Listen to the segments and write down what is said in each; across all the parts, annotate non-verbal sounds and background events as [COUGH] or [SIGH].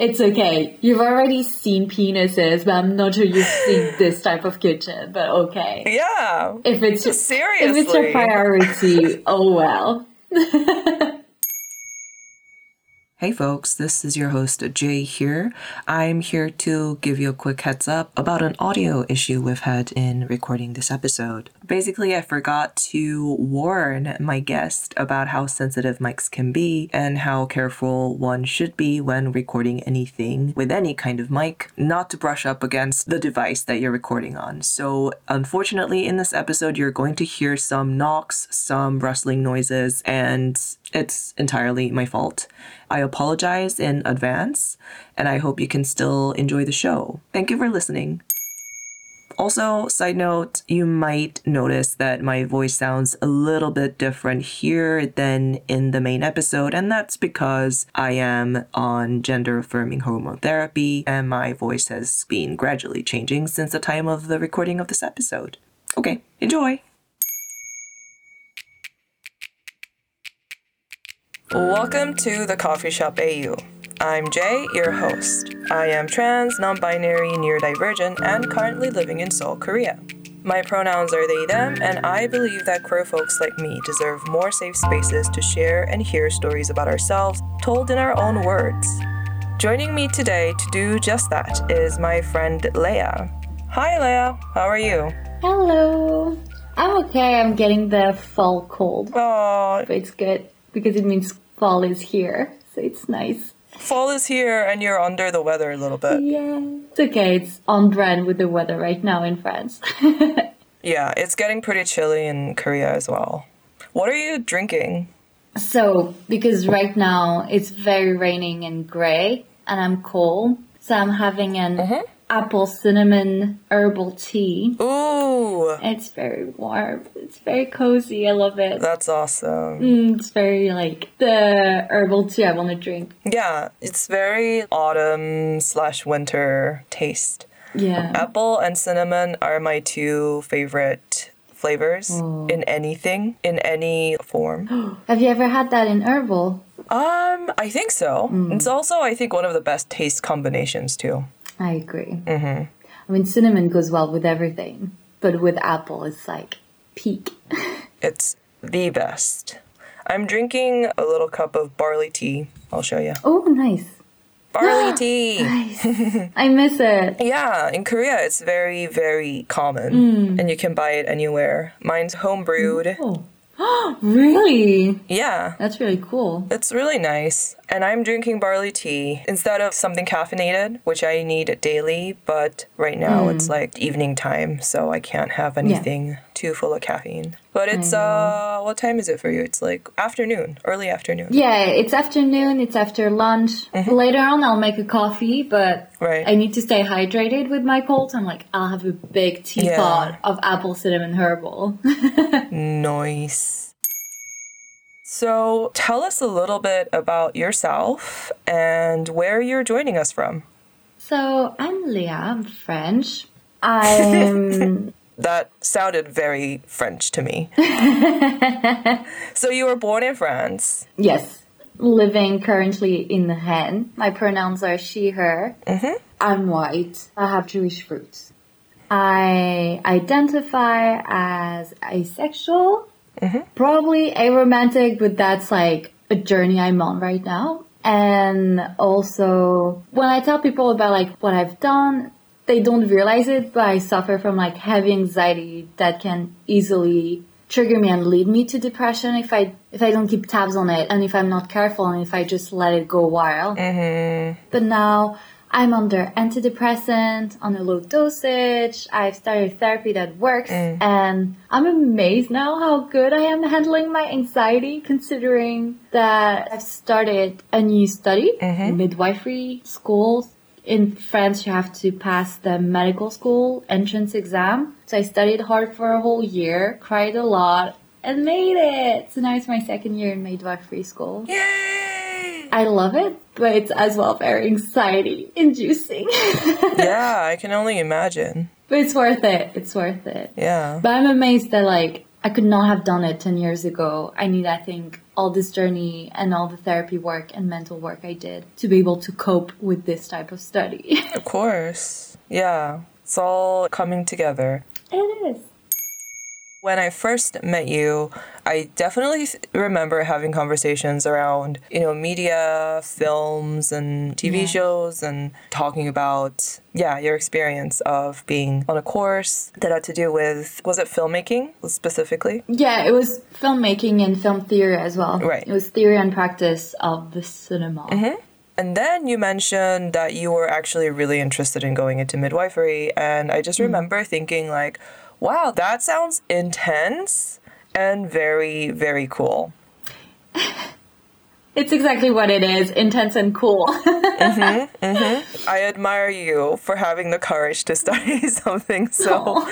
It's okay. You've already seen penises, but I'm not sure you've seen this type of kitchen. But okay. Yeah. If it's Seriously. if it's your priority, oh well. [LAUGHS] Hey folks, this is your host Jay here. I'm here to give you a quick heads up about an audio issue we've had in recording this episode. Basically, I forgot to warn my guest about how sensitive mics can be and how careful one should be when recording anything with any kind of mic, not to brush up against the device that you're recording on. So, unfortunately, in this episode, you're going to hear some knocks, some rustling noises, and it's entirely my fault. I apologize in advance, and I hope you can still enjoy the show. Thank you for listening. Also, side note, you might notice that my voice sounds a little bit different here than in the main episode, and that's because I am on gender affirming hormone therapy and my voice has been gradually changing since the time of the recording of this episode. Okay, enjoy! Welcome to the Coffee Shop AU. I'm Jay, your host. I am trans, non binary, neurodivergent, and currently living in Seoul, Korea. My pronouns are they, them, and I believe that queer folks like me deserve more safe spaces to share and hear stories about ourselves told in our own words. Joining me today to do just that is my friend Léa. Hi, Léa. How are you? Hello. I'm okay. I'm getting the fall cold, Oh, but it's good because it means fall is here, so it's nice. fall is here and you're under the weather a little bit. Yeah, it's okay. It's on brand with the weather right now in France. [LAUGHS] Yeah, it's getting pretty chilly in Korea as well. What are you drinking? so, because right now it's very raining and gray, and I'm cold, so I'm having an mm-hmm. Apple cinnamon herbal tea. Ooh, It's very warm. It's very cozy. I love it. that's awesome. Mm, it's very like the herbal tea I want to drink. Yeah, it's very autumn slash winter taste. Yeah. Apple and cinnamon are my two favorite flavors in anything, in any form. [GASPS] Have you ever had that in herbal? um, I think so. It's also, I think, one of the best taste combinations too. I agree. Mm-hmm. I mean, cinnamon goes well with everything, but with apple, it's like peak. [LAUGHS] It's the best. I'm drinking a little cup of barley tea. I'll show you. oh, nice. Barley [GASPS] tea. Nice. [LAUGHS] I miss it. Yeah, in Korea it's very, very common and you can buy it anywhere. Mine's home brewed. Oh. [GASPS] really? Yeah, That's really cool. it's really nice. And I'm drinking barley tea instead of something caffeinated, which I need daily, but right now hmm. it's like evening time, so I can't have anything too full of caffeine. But it's uh what time is it for you? It's like afternoon, early afternoon. Yeah, it's afternoon, it's after lunch. Later on, I'll make a coffee, but Right. I need to stay hydrated with my cold. I'm like, I'll have a big teapot Yeah. of apple cinnamon herbal. [LAUGHS] Nice. So, tell us a little bit about yourself and where you're joining us from. so I'm Léa, I'm French. I'm [LAUGHS] That sounded very French to me. [LAUGHS] so, you were born in France. Yes. Living currently in the hen. My pronouns are she, her. Mm-hmm. I'm white. I have Jewish roots. I identify as asexual. Mm-hmm. Probably aromantic, but that's like a journey I'm on right now. And also, when I tell people about like what I've done, they don't realize it, but I suffer from like heavy anxiety that can easily trigger me and lead me to depression if I if I don't keep tabs on it and if I'm not careful and if I just let it go wild. Mm-hmm. But now I'm under antidepressant on a low dosage. I've started therapy that works mm. and I'm amazed now how good I am handling my anxiety considering that I've started a new study, mm-hmm. midwifery school. In France, you have to pass the medical school entrance exam. So I studied hard for a whole year, cried a lot, and made it. So now it's my second year in midwifery school. Yay! I love it, but it's as well very anxiety inducing. [LAUGHS] yeah, I can only imagine. but it's worth it. It's worth it. Yeah. But I'm amazed that like I could not have done it 10 years ago. I need, I think, all this journey and all the therapy work and mental work I did to be able to cope with this type of study. [LAUGHS] of course. Yeah. It's all coming together. It is. When I first met you, I definitely remember having conversations around, you know, media, films, and TV yeah. shows, and talking about, yeah, your experience of being on a course that had to do with, was it filmmaking specifically? Yeah, it was filmmaking and film theory as well. Right. It was theory and practice of the cinema. Mm-hmm. And then you mentioned that you were actually really interested in going into midwifery. And I just mm. remember thinking, like, wow, that sounds intense and very, very cool. [LAUGHS] It's exactly what it is intense and cool. [LAUGHS] mm-hmm, mm-hmm. I admire you for having the courage to [LAUGHS] study something so.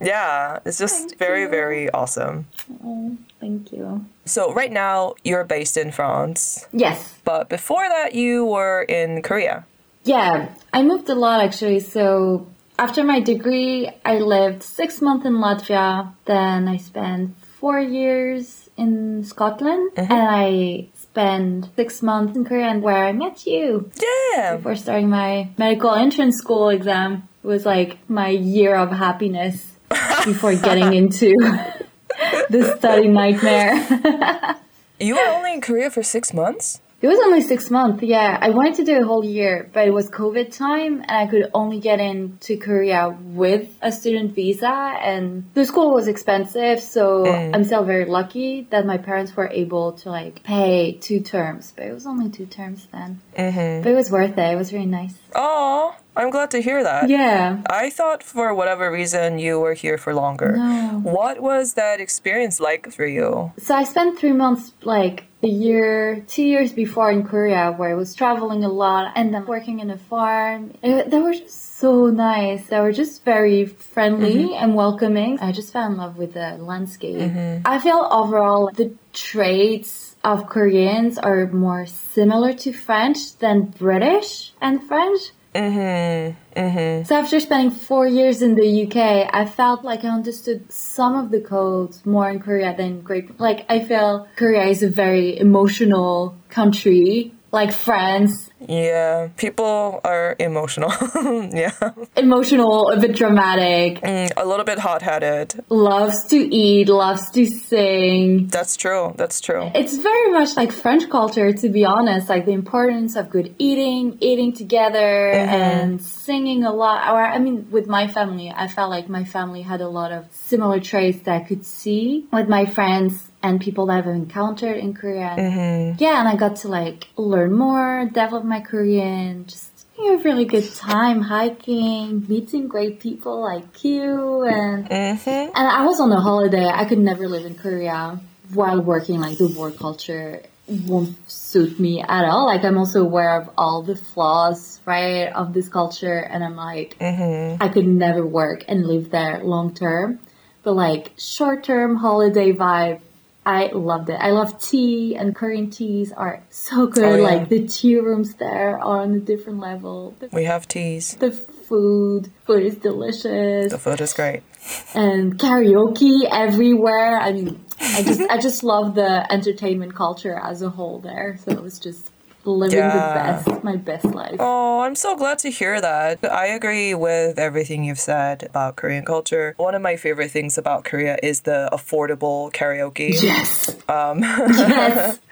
Yeah, it's just thank very, you. very awesome. Oh, thank you. So, right now, you're based in France. Yes. But before that, you were in Korea. Yeah, I moved a lot actually. So, after my degree, I lived six months in Latvia. Then I spent four years in Scotland, mm-hmm. and I spent six months in Korea, where I met you. Yeah. Before starting my medical entrance school exam, it was like my year of happiness [LAUGHS] before getting into [LAUGHS] the study nightmare. [LAUGHS] you were only in Korea for six months. It was only six months, yeah. I wanted to do a whole year, but it was COVID time and I could only get into Korea with a student visa and the school was expensive, so mm. I'm still very lucky that my parents were able to like pay two terms, but it was only two terms then. Mm-hmm. But it was worth it. It was really nice. Oh, I'm glad to hear that. Yeah. I thought for whatever reason you were here for longer. No. What was that experience like for you? So I spent three months like a year, two years before in Korea where I was traveling a lot and then working in a farm. It, they were just so nice. They were just very friendly mm-hmm. and welcoming. I just fell in love with the landscape. Mm-hmm. I feel overall the traits of Koreans are more similar to French than British and French. Mm-hmm. Mm-hmm. So after spending four years in the UK, I felt like I understood some of the codes more in Korea than Great. Like I feel Korea is a very emotional country, like friends. yeah, people are emotional. [LAUGHS] yeah. Emotional, a bit dramatic. Mm, a little bit hot headed. Loves to eat, loves to sing. That's true. That's true. It's very much like French culture, to be honest. Like the importance of good eating, eating together, mm-hmm. and singing a lot. Or, I mean, with my family, I felt like my family had a lot of similar traits that I could see with my friends and people that I've encountered in Korea. Mm-hmm. Yeah, and I got to like learn more, develop my Korean, just having a really good time hiking, meeting great people like you, and mm-hmm. and I was on a holiday. I could never live in Korea while working like the work culture won't suit me at all. Like I'm also aware of all the flaws, right, of this culture, and I'm like, mm-hmm. I could never work and live there long term. But like short term holiday vibe, I loved it. I love tea and Korean teas are so oh, good. Oh, yeah. Like the tea rooms there are on a different level. The, we have teas. The food, food is delicious. The food is great. [LAUGHS] And karaoke everywhere. I mean, I just I just love the entertainment culture as a whole there. So it was just living yeah. the best, my best life. Oh, I'm so glad to hear that. I agree with everything you've said about Korean culture. One of my favorite things about Korea is the affordable karaoke. Yes. Um, yes. [LAUGHS]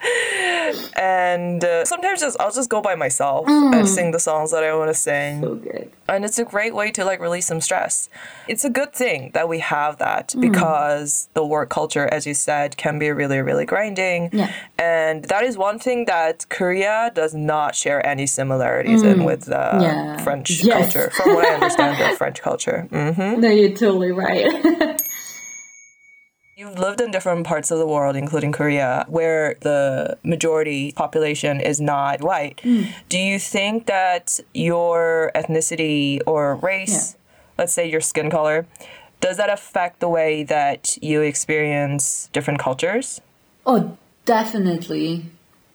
and uh, sometimes just I'll just go by myself mm. and sing the songs that I want to sing. So good. And it's a great way to like release some stress. It's a good thing that we have that mm. because the work culture, as you said, can be really, really grinding. Yeah. And that is one thing that Korea does not share any similarities mm. in with the yeah. French yes. culture, from what I [LAUGHS] understand of French culture. Mm-hmm. No, you're totally right. [LAUGHS] You've lived in different parts of the world, including Korea, where the majority population is not white. Mm. Do you think that your ethnicity or race, yeah. let's say your skin color, does that affect the way that you experience different cultures? Oh, definitely.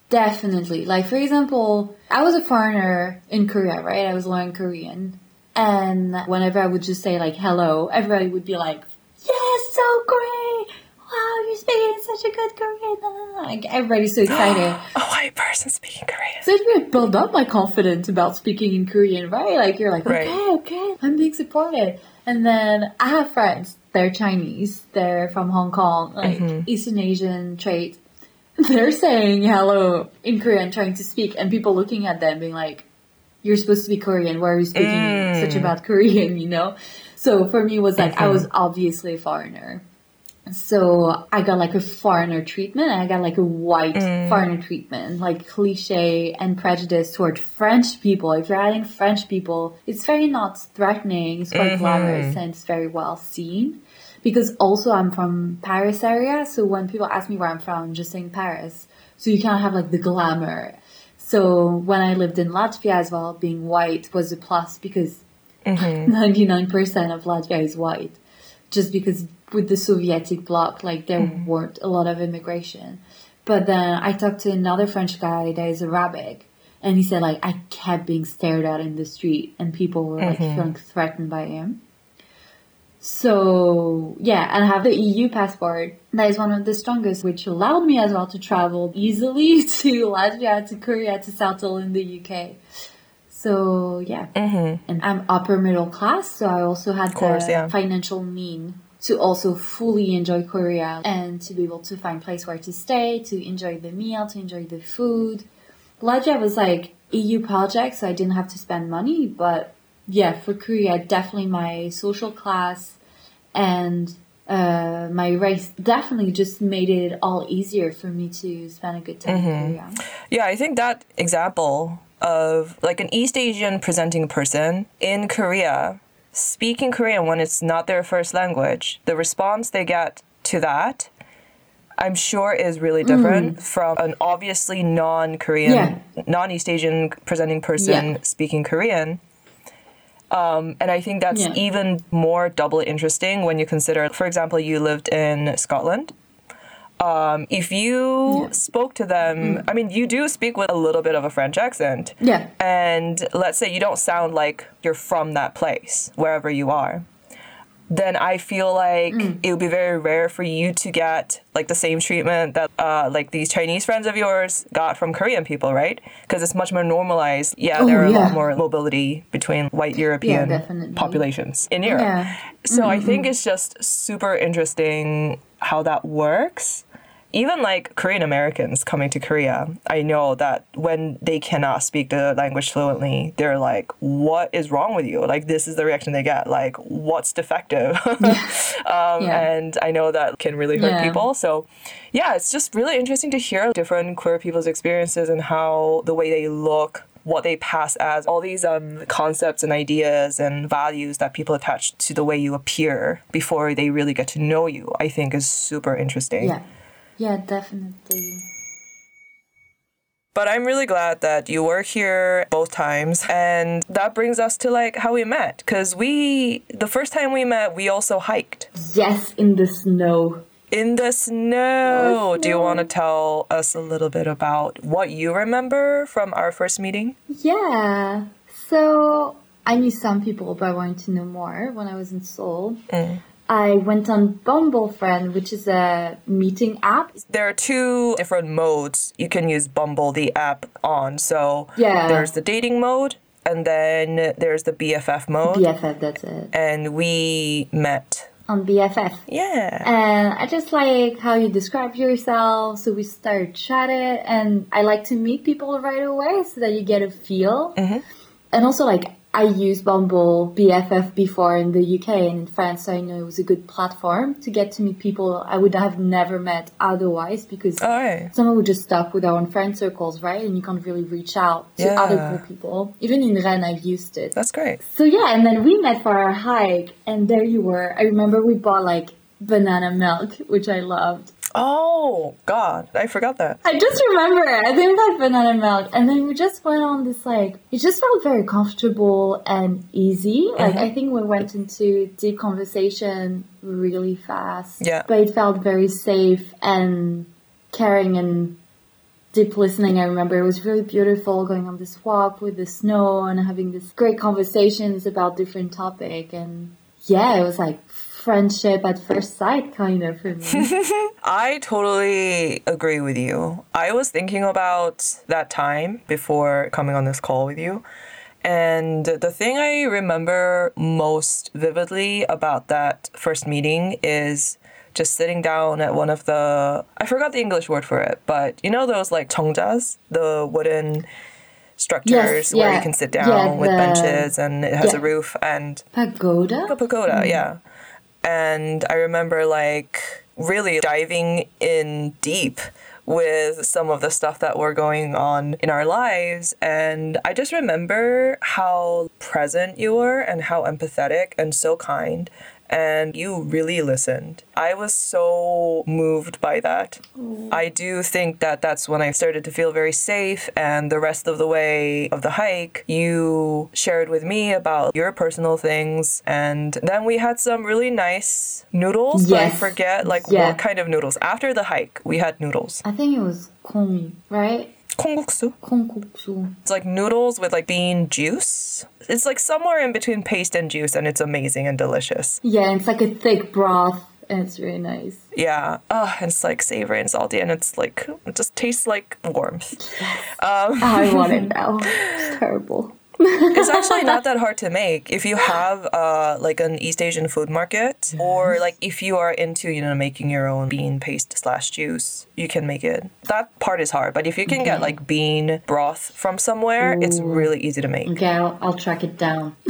Definitely. Like, for example, I was a foreigner in Korea, right? I was learning Korean. And whenever I would just say, like, hello, everybody would be like, yes, so great Wow, you're speaking such a good Korean. Like, everybody's so excited. [GASPS] a white person speaking Korean. So it really built up my confidence about speaking in Korean, right? Like you're like, Right. okay, okay, I'm being supported. And then I have friends, they're Chinese, they're from Hong Kong, like mm-hmm. Eastern Asian trait. [LAUGHS] They're saying hello in Korean, trying to speak, and people looking at them being like, you're supposed to be Korean, why are you speaking mm. such a bad Korean, [LAUGHS] you know? So for me, it was like, I mm-hmm. was obviously a foreigner. So I got like a foreigner treatment and I got like a white mm. foreigner treatment, like cliche and prejudice toward French people. If you're adding French people, it's very not threatening, it's quite glamorous mm-hmm. and it's very well seen. Because also I'm from Paris area, so when people ask me where I'm from, I'm just saying Paris. So you kind of have like the glamour. So when I lived in Latvia as well, being white was a plus because mm-hmm. [LAUGHS] 99% of Latvia is white. Just because with the Sovietic bloc, like there mm-hmm. weren't a lot of immigration. But then I talked to another French guy that is Arabic, and he said like I kept being stared at in the street, and people were like mm-hmm. feeling threatened by him. So yeah, and I have the EU passport. That is one of the strongest, which allowed me as well to travel easily [LAUGHS] to Latvia, to Korea, to settle in the UK. So yeah, mm-hmm. and I'm upper middle class, so I also had course, the yeah. financial mean to also fully enjoy Korea and to be able to find place where to stay, to enjoy the meal, to enjoy the food. Latvia was like EU project, so I didn't have to spend money, but yeah, for Korea, definitely my social class and uh, my race definitely just made it all easier for me to spend a good time in Korea. Yeah, I think that example of like an East Asian presenting person in Korea speaking Korean when it's not their first language, the response they get to that, I'm sure is really different from an obviously non Korean, Yeah. non East Asian presenting person Yeah. speaking Korean. Um, and I think that's Yeah. even more doubly interesting when you consider, for example, you lived in Scotland. Um, if you Yeah. spoke to them, I mean, you do speak with a little bit of a French accent. Yeah. And let's say you don't sound like you're from that place, wherever you are. Then I feel like Mm. it would be very rare for you to get like the same treatment that uh, like these Chinese friends of yours got from Korean people, right? Because it's much more normalized. Yeah, Oh, there are a lot more mobility between white European definitely. populations in Europe. Yeah. So I think it's just super interesting how that works. Even like Korean Americans coming to Korea, I know that when they cannot speak the language fluently, they're like, "What is wrong with you?" Like this is the reaction they get. Like, "What's defective?" [LAUGHS] [LAUGHS] um, Yeah. And I know that can really hurt Yeah. people. So, yeah, it's just really interesting to hear different queer people's experiences and how the way they look what they pass as all these um, concepts and ideas and values that people attach to the way you appear before they really get to know you i think is super interesting Yeah. Yeah, definitely. but i'm really glad that you were here both times and that brings us to like how we met because we the first time we met we also hiked Yes, in the snow. in the snow do you want to tell us a little bit about what you remember from our first meeting Yeah. So I knew some people, but I wanted to know more when I was in Seoul. Mm. I went on Bumble Friend, which is a meeting app. there are two different modes you can use Bumble, the app, on. So Yeah. there's the dating mode, and then there's the BFF mode. BFF, that's it. And we met. On BFF. Yeah. And I just like how you describe yourself. So we started chatting, and I like to meet people right away so that you get a feel. Mm-hmm. And also, like, I used Bumble BFF before in the UK and in France, so I know it was a good platform to get to meet people I would have never met otherwise because oh, right. someone would just stuck with our own friend circles, right? And you can't really reach out to Yeah. other cool people. Even in Rennes, I've used it. That's great. So yeah, and then we met for our hike, and there you were. I remember we bought like banana milk, which I loved. Oh, God. I forgot that. I just remember. I think we had banana milk, and then we just went on this like. It just felt very comfortable and easy. Mm-hmm. Like I think we went into deep conversation really fast. Yeah. But it felt very safe and caring and deep listening. I remember it was really beautiful going on this walk with the snow and having this great conversations about different topic and yeah, it was like friendship at first sight, kind of for me. [LAUGHS] I totally agree with you. I was thinking about that time before coming on this call with you. And the thing I remember most vividly about that first meeting is just sitting down at one of the I forgot the English word for it, but you know those like chongjas, the wooden structures Yes, where you can sit down Yeah, with the- benches and it has yeah. a roof and Pagoda? a pagoda, yeah. And I remember like really diving in deep with some of the stuff that were going on in our lives. And I just remember how present you were and how empathetic and so kind. And you really listened. I was so moved by that. I do think that that's when I started to feel very safe. And the rest of the way of the hike, you shared with me about your personal things. And then we had some really nice noodles. But I forget like Yeah. what kind of noodles. After the hike, we had noodles. I think it was kong, right? 콩국수. Kongkuksu. It's like noodles with like bean juice. It's like somewhere in between paste and juice, and it's amazing and delicious. Yeah, it's like a thick broth and it's really nice. Yeah. Oh, and it's like savory and salty, and it's like it just tastes like warmth. I want it [LAUGHS] now. It's terrible. it's [LAUGHS] actually not that hard to make if you have uh, like an East Asian food market, or like if you are into you know making your own bean paste slash juice, you can make it. That part is hard, but if you can get like bean broth from somewhere, it's really easy to make. Okay, I'll, I'll track it down. [LAUGHS]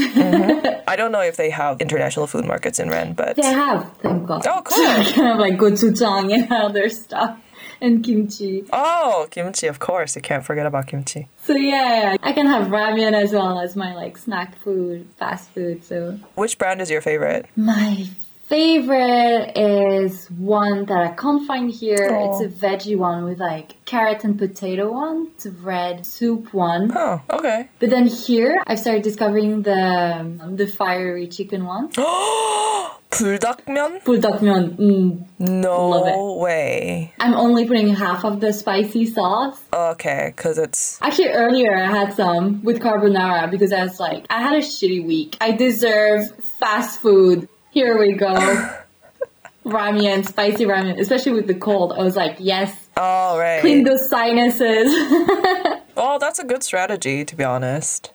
I don't know if they have international food markets in Rennes, but They have, thank God. Oh, cool. [LAUGHS] kind of like gochujang and other stuff. And kimchi. oh, kimchi, of course. You can't forget about kimchi. So yeah, I can have ramen as well as my like snack food, fast food. So Which brand is your favorite? my favorite is one that I can't find here. Oh. It's a veggie one with like carrot and potato one. It's a red soup one. Oh, okay. But then here I've started discovering the um, the fiery chicken one. [GASPS] [GASPS] 불닭면? Buldakmyeon. Mm, love No it. way. I'm only putting half of the spicy sauce. Okay, because it's Actually, earlier I had some with carbonara because I was like, I had a shitty week. I deserve fast food. Here we go. [LAUGHS] ramen, spicy ramen, especially with the cold. I was like, yes, all right. clean those sinuses. [LAUGHS] Well, that's a good strategy, to be honest.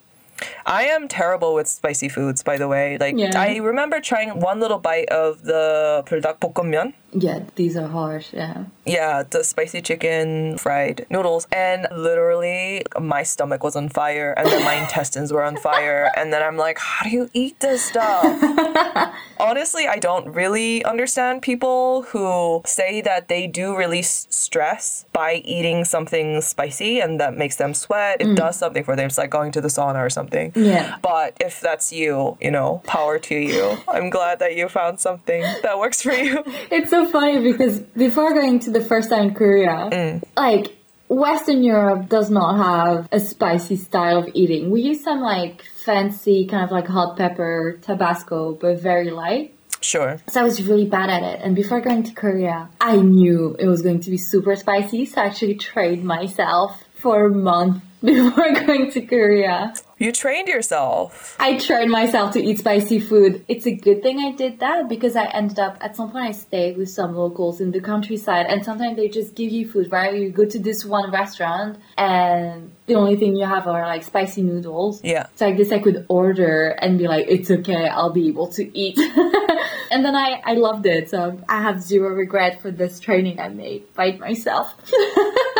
I am terrible with spicy foods, by the way. Like, Yeah. I remember trying one little bite of the 불닭 볶음면. yeah, these are harsh. Yeah. Yeah, the spicy chicken fried noodles. And literally, my stomach was on fire, and then my intestines were on fire. [LAUGHS] And then I'm like, how do you eat this stuff? [LAUGHS] Honestly, I don't really understand people who say that they do release stress by eating something spicy and that makes them sweat. It mm. does something for them. It's like going to the sauna or something. Yeah. But if that's you, you know, power to you. I'm glad that you found something that works for you. [LAUGHS] It's so funny because before going to the first time in Korea, mm. like Western Europe does not have a spicy style of eating. We use some like fancy kind of like hot pepper, Tabasco, but very light. Sure. So I was really bad at it. And before going to Korea, I knew it was going to be super spicy. So I actually trained myself for a month [LAUGHS] before going to Korea. You trained yourself. I trained myself to eat spicy food. It's a good thing I did that because I ended up at some point I stayed with some locals in the countryside and sometimes they just give you food, right? You go to this one restaurant and the only thing you have are like spicy noodles. Yeah. So I guess I could order and be like, it's okay, I'll be able to eat. [LAUGHS] and then I, I loved it. So I have zero regret for this training I made by myself. [LAUGHS]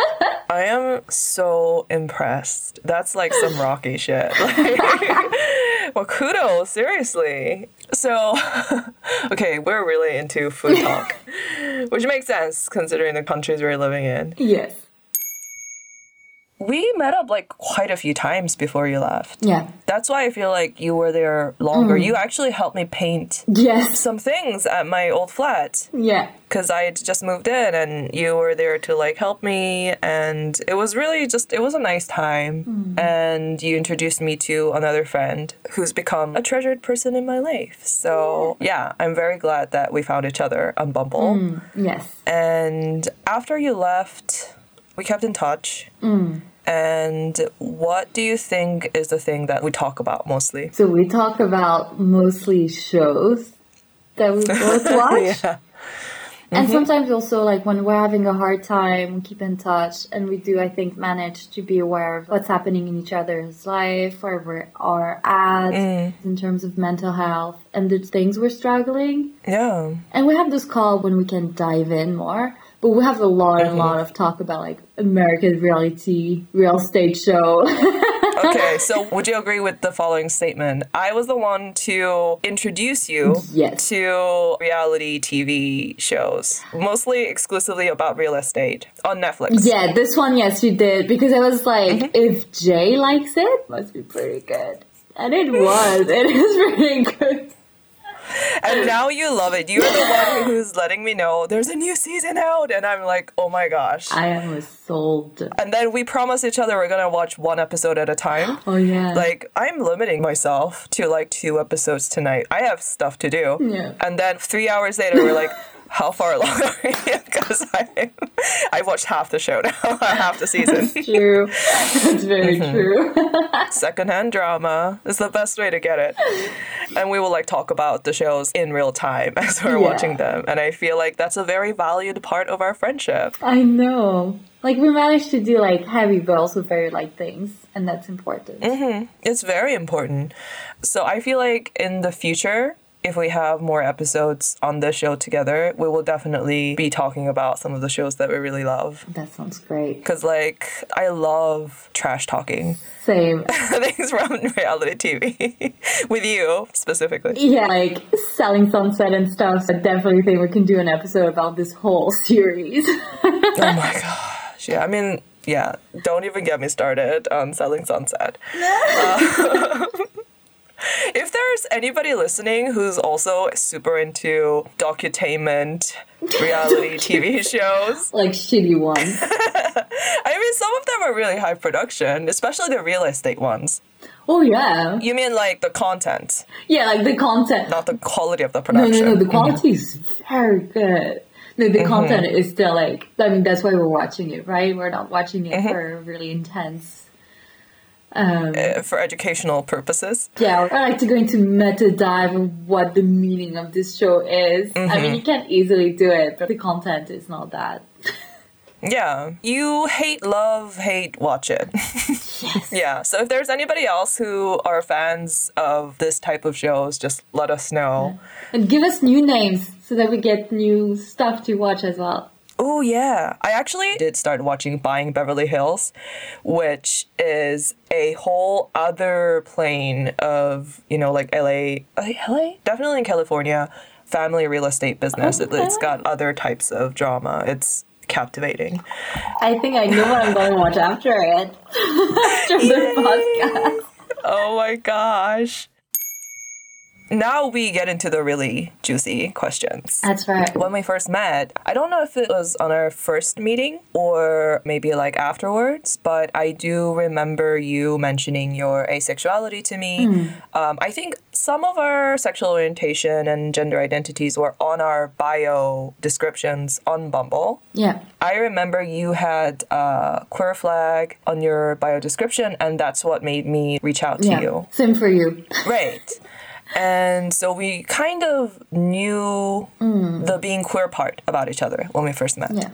I am so impressed. That's like some Rocky [LAUGHS] shit. Like, [LAUGHS] well, kudos, seriously. So, [LAUGHS] okay, we're really into food talk, which makes sense considering the countries we're living in. yes. We met up like quite a few times before you left. Yeah. That's why I feel like you were there longer. Mm. You actually helped me paint Yes. some things at my old flat. Yeah. because I had just moved in and you were there to like help me and it was really just it was a nice time mm. and you introduced me to another friend who's become a treasured person in my life so yeah I'm very glad that we found each other on Bumble mm. Yes. and after you left we kept in touch and what do you think is the thing that we talk about mostly So we talk about mostly shows. that we [LAUGHS] both watch. yeah. And mm-hmm. sometimes also like when we're having a hard time, we keep in touch and we do I think manage to be aware of what's happening in each other's life, where we are at mm. in terms of mental health and the things we're struggling. Yeah. And we have this call when we can dive in more. But we have a lot and mm-hmm. lot of talk about like American reality, real estate show. [LAUGHS] Okay, so would you agree with the following statement? I was the one to introduce you Yes. to reality TV shows, mostly exclusively about real estate on Netflix. yeah, this one, yes, you did. Because I was like, mm-hmm. if Jay likes it, must be pretty good. And it was. It is [LAUGHS] pretty good. And now you love it. You're the one who's letting me know there's a new season out, and I'm like, oh my gosh. I am sold. And then we promise each other we're gonna watch one episode at a time. [GASPS] Oh, yeah. Like I'm limiting myself to like two episodes tonight. I have stuff to do. Yeah. And then three hours later, we're like, how far [LAUGHS] along are we? Because I I watched half the show now, [LAUGHS] half the season. true. That's very mm-hmm. true. [LAUGHS] Secondhand drama is the best way to get it. And we will like talk about the shows in real time as we're Yeah. watching them. And I feel like that's a very valued part of our friendship. I know. Like, we managed to do like heavy but also very light things. And that's important. Mm-hmm. It's very important. So I feel like in the future, if we have more episodes on this show together, we will definitely be talking about some of the shows that we really love. That sounds great. Because, like, I love trash talking Same. [LAUGHS] things from [LAUGHS] reality TV [LAUGHS] with you specifically. Yeah, like selling sunset and stuff. I definitely think we can do an episode about this whole series. Oh my gosh. Yeah, I mean, yeah, don't even get me started on Selling Sunset. Uh, if there's anybody listening who's also super into docutainment, [LAUGHS] reality TV shows, [LAUGHS] like shitty ones. [LAUGHS] I mean, some of them are really high production, especially the real estate ones. Oh yeah. You mean like the content, Yeah, like the content. not the quality of the No, production? no, no. The mm-hmm. quality is very good. No, the mm-hmm. content is still like. I mean, that's why we're watching it, right? We're not watching it mm-hmm. for really intense. Um, Uh, For educational purposes. yeah, I like to go into meta dive of what the meaning of this show is. I mean, you can easily do it, but the content is not that. [LAUGHS] Yeah. You hate love, hate watch it. Yes. [LAUGHS] yeah. So if there's anybody else who are fans of this type of shows, just let us know. And give us new names so that we get new stuff to watch as well. Oh yeah. I actually did start watching Buying Beverly Hills, which is a whole other plane of, you know, like LA, uh, LA? Definitely in California, family real estate business. It, it's got other types of drama. It's captivating. I think I know what I'm going to watch after it. [LAUGHS] after the podcast. Oh my gosh. Now we get into the really juicy questions. That's right. when we first met, I don't know if it was on our first meeting or maybe like afterwards, but I do remember you mentioning your asexuality to me. Um, I think some of our sexual orientation and gender identities were on our bio descriptions on Bumble. Yeah. I remember you had a queer flag on your bio description, and that's what made me reach out to Yeah. you. Same for you. Right. [LAUGHS] And so we kind of knew mm. the being queer part about each other when we first met. Yeah.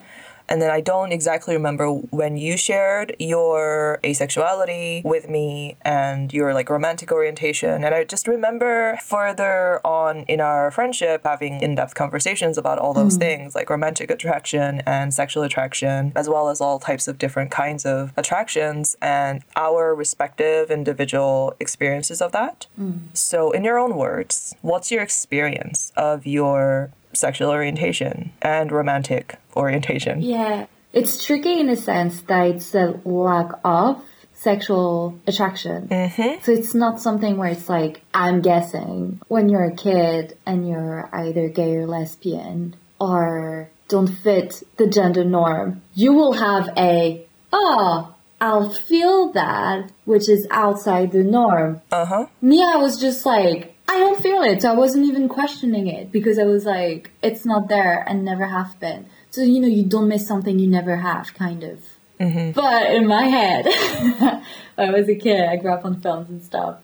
And then I don't exactly remember when you shared your asexuality with me and your like romantic orientation. And I just remember further on in our friendship having in depth conversations about all those mm. things like romantic attraction and sexual attraction, as well as all types of different kinds of attractions and our respective individual experiences of that. Mm. So, in your own words, what's your experience of your sexual orientation and romantic orientation? Yeah. It's tricky in a sense that it's a lack of sexual attraction. Mm-hmm. So it's not something where it's like, I'm guessing when you're a kid and you're either gay or lesbian or don't fit the gender norm, you will have a, oh, I'll feel that, which is outside the norm. Uh huh. Me, I was just like, I don't feel it. So I wasn't even questioning it because I was like, it's not there and never have been. So, you know, you don't miss something you never have, kind of. Mm-hmm. But in my head, when [LAUGHS] I was a kid, I grew up on films and stuff.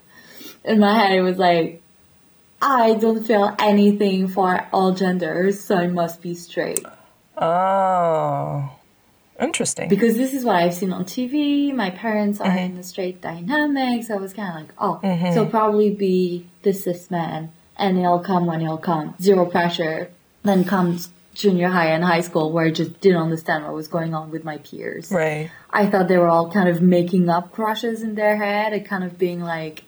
In my head, it was like, I don't feel anything for all genders, so I must be straight. Oh, interesting. Because this is what I've seen on TV. My parents are mm-hmm. in the straight dynamics. I was kind of like, oh, mm-hmm. so probably be the cis man, and it'll come when it'll come. Zero pressure. Then comes junior high and high school where I just didn't understand what was going on with my peers. right. I thought they were all kind of making up crushes in their head and kind of being like,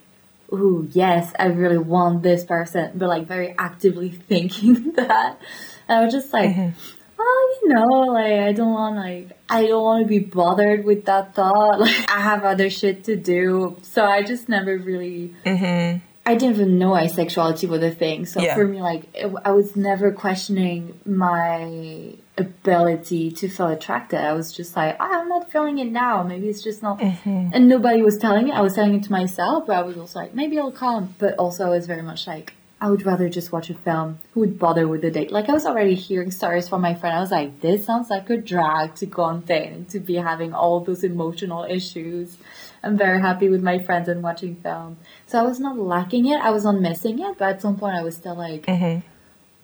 ooh, yes, I really want this person, but like very actively [LAUGHS] thinking that. And I was just like, mm-hmm. oh, you know, like I don't want like I don't want to be bothered with that thought. [LAUGHS] Like I have other shit to do, so I just never really. I didn't even know asexuality was a thing. So Yeah. for me, like it, I was never questioning my ability to feel attracted. I was just like, "Ah, I'm not feeling it now. Maybe it's just not. And nobody was telling me. I was telling it to myself, but I was also like, maybe it'll come. But also, I was very much like, I would rather just watch a film. Who would bother with the date? Like I was already hearing stories from my friend. I was like, this sounds like a drag to go on date and to be having all those emotional issues. I'm very happy with my friends and watching film. So I was not lacking it. I was not missing it. But at some point, I was still like, mm-hmm.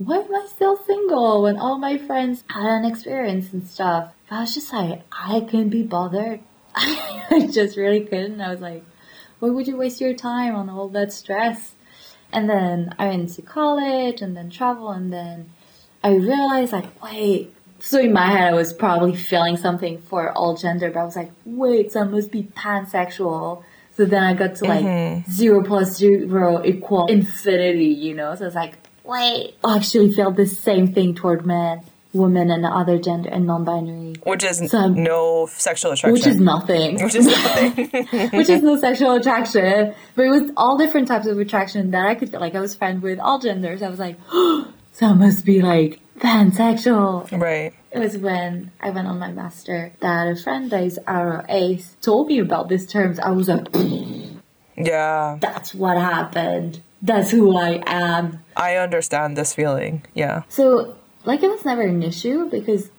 why am I still single when all my friends had an experience and stuff? But I was just like, I couldn't be bothered. [LAUGHS] I just really couldn't. I was like, why would you waste your time on all that stress? And then I went to college and then travel and then I realized like, wait. So in my head, I was probably feeling something for all gender, but I was like, wait, so I must be pansexual. So then I got to like mm-hmm. zero plus zero equal infinity, you know? So it's like, wait, I actually felt the same thing toward men, women, and other gender and non-binary, Which is So- no sexual attraction. which is nothing. [LAUGHS] Which is nothing. [LAUGHS] which is no sexual attraction. But it was all different types of attraction that I could feel like I was friends with all genders. I was like, [GASPS] so I must be like pansexual. right. It was when I went on my master that a friend that is aro ace told me about these terms. I was like, [CLEARS THROAT] Yeah. that's what happened. That's who I am. I understand this feeling. Yeah. So, like, it was never an issue because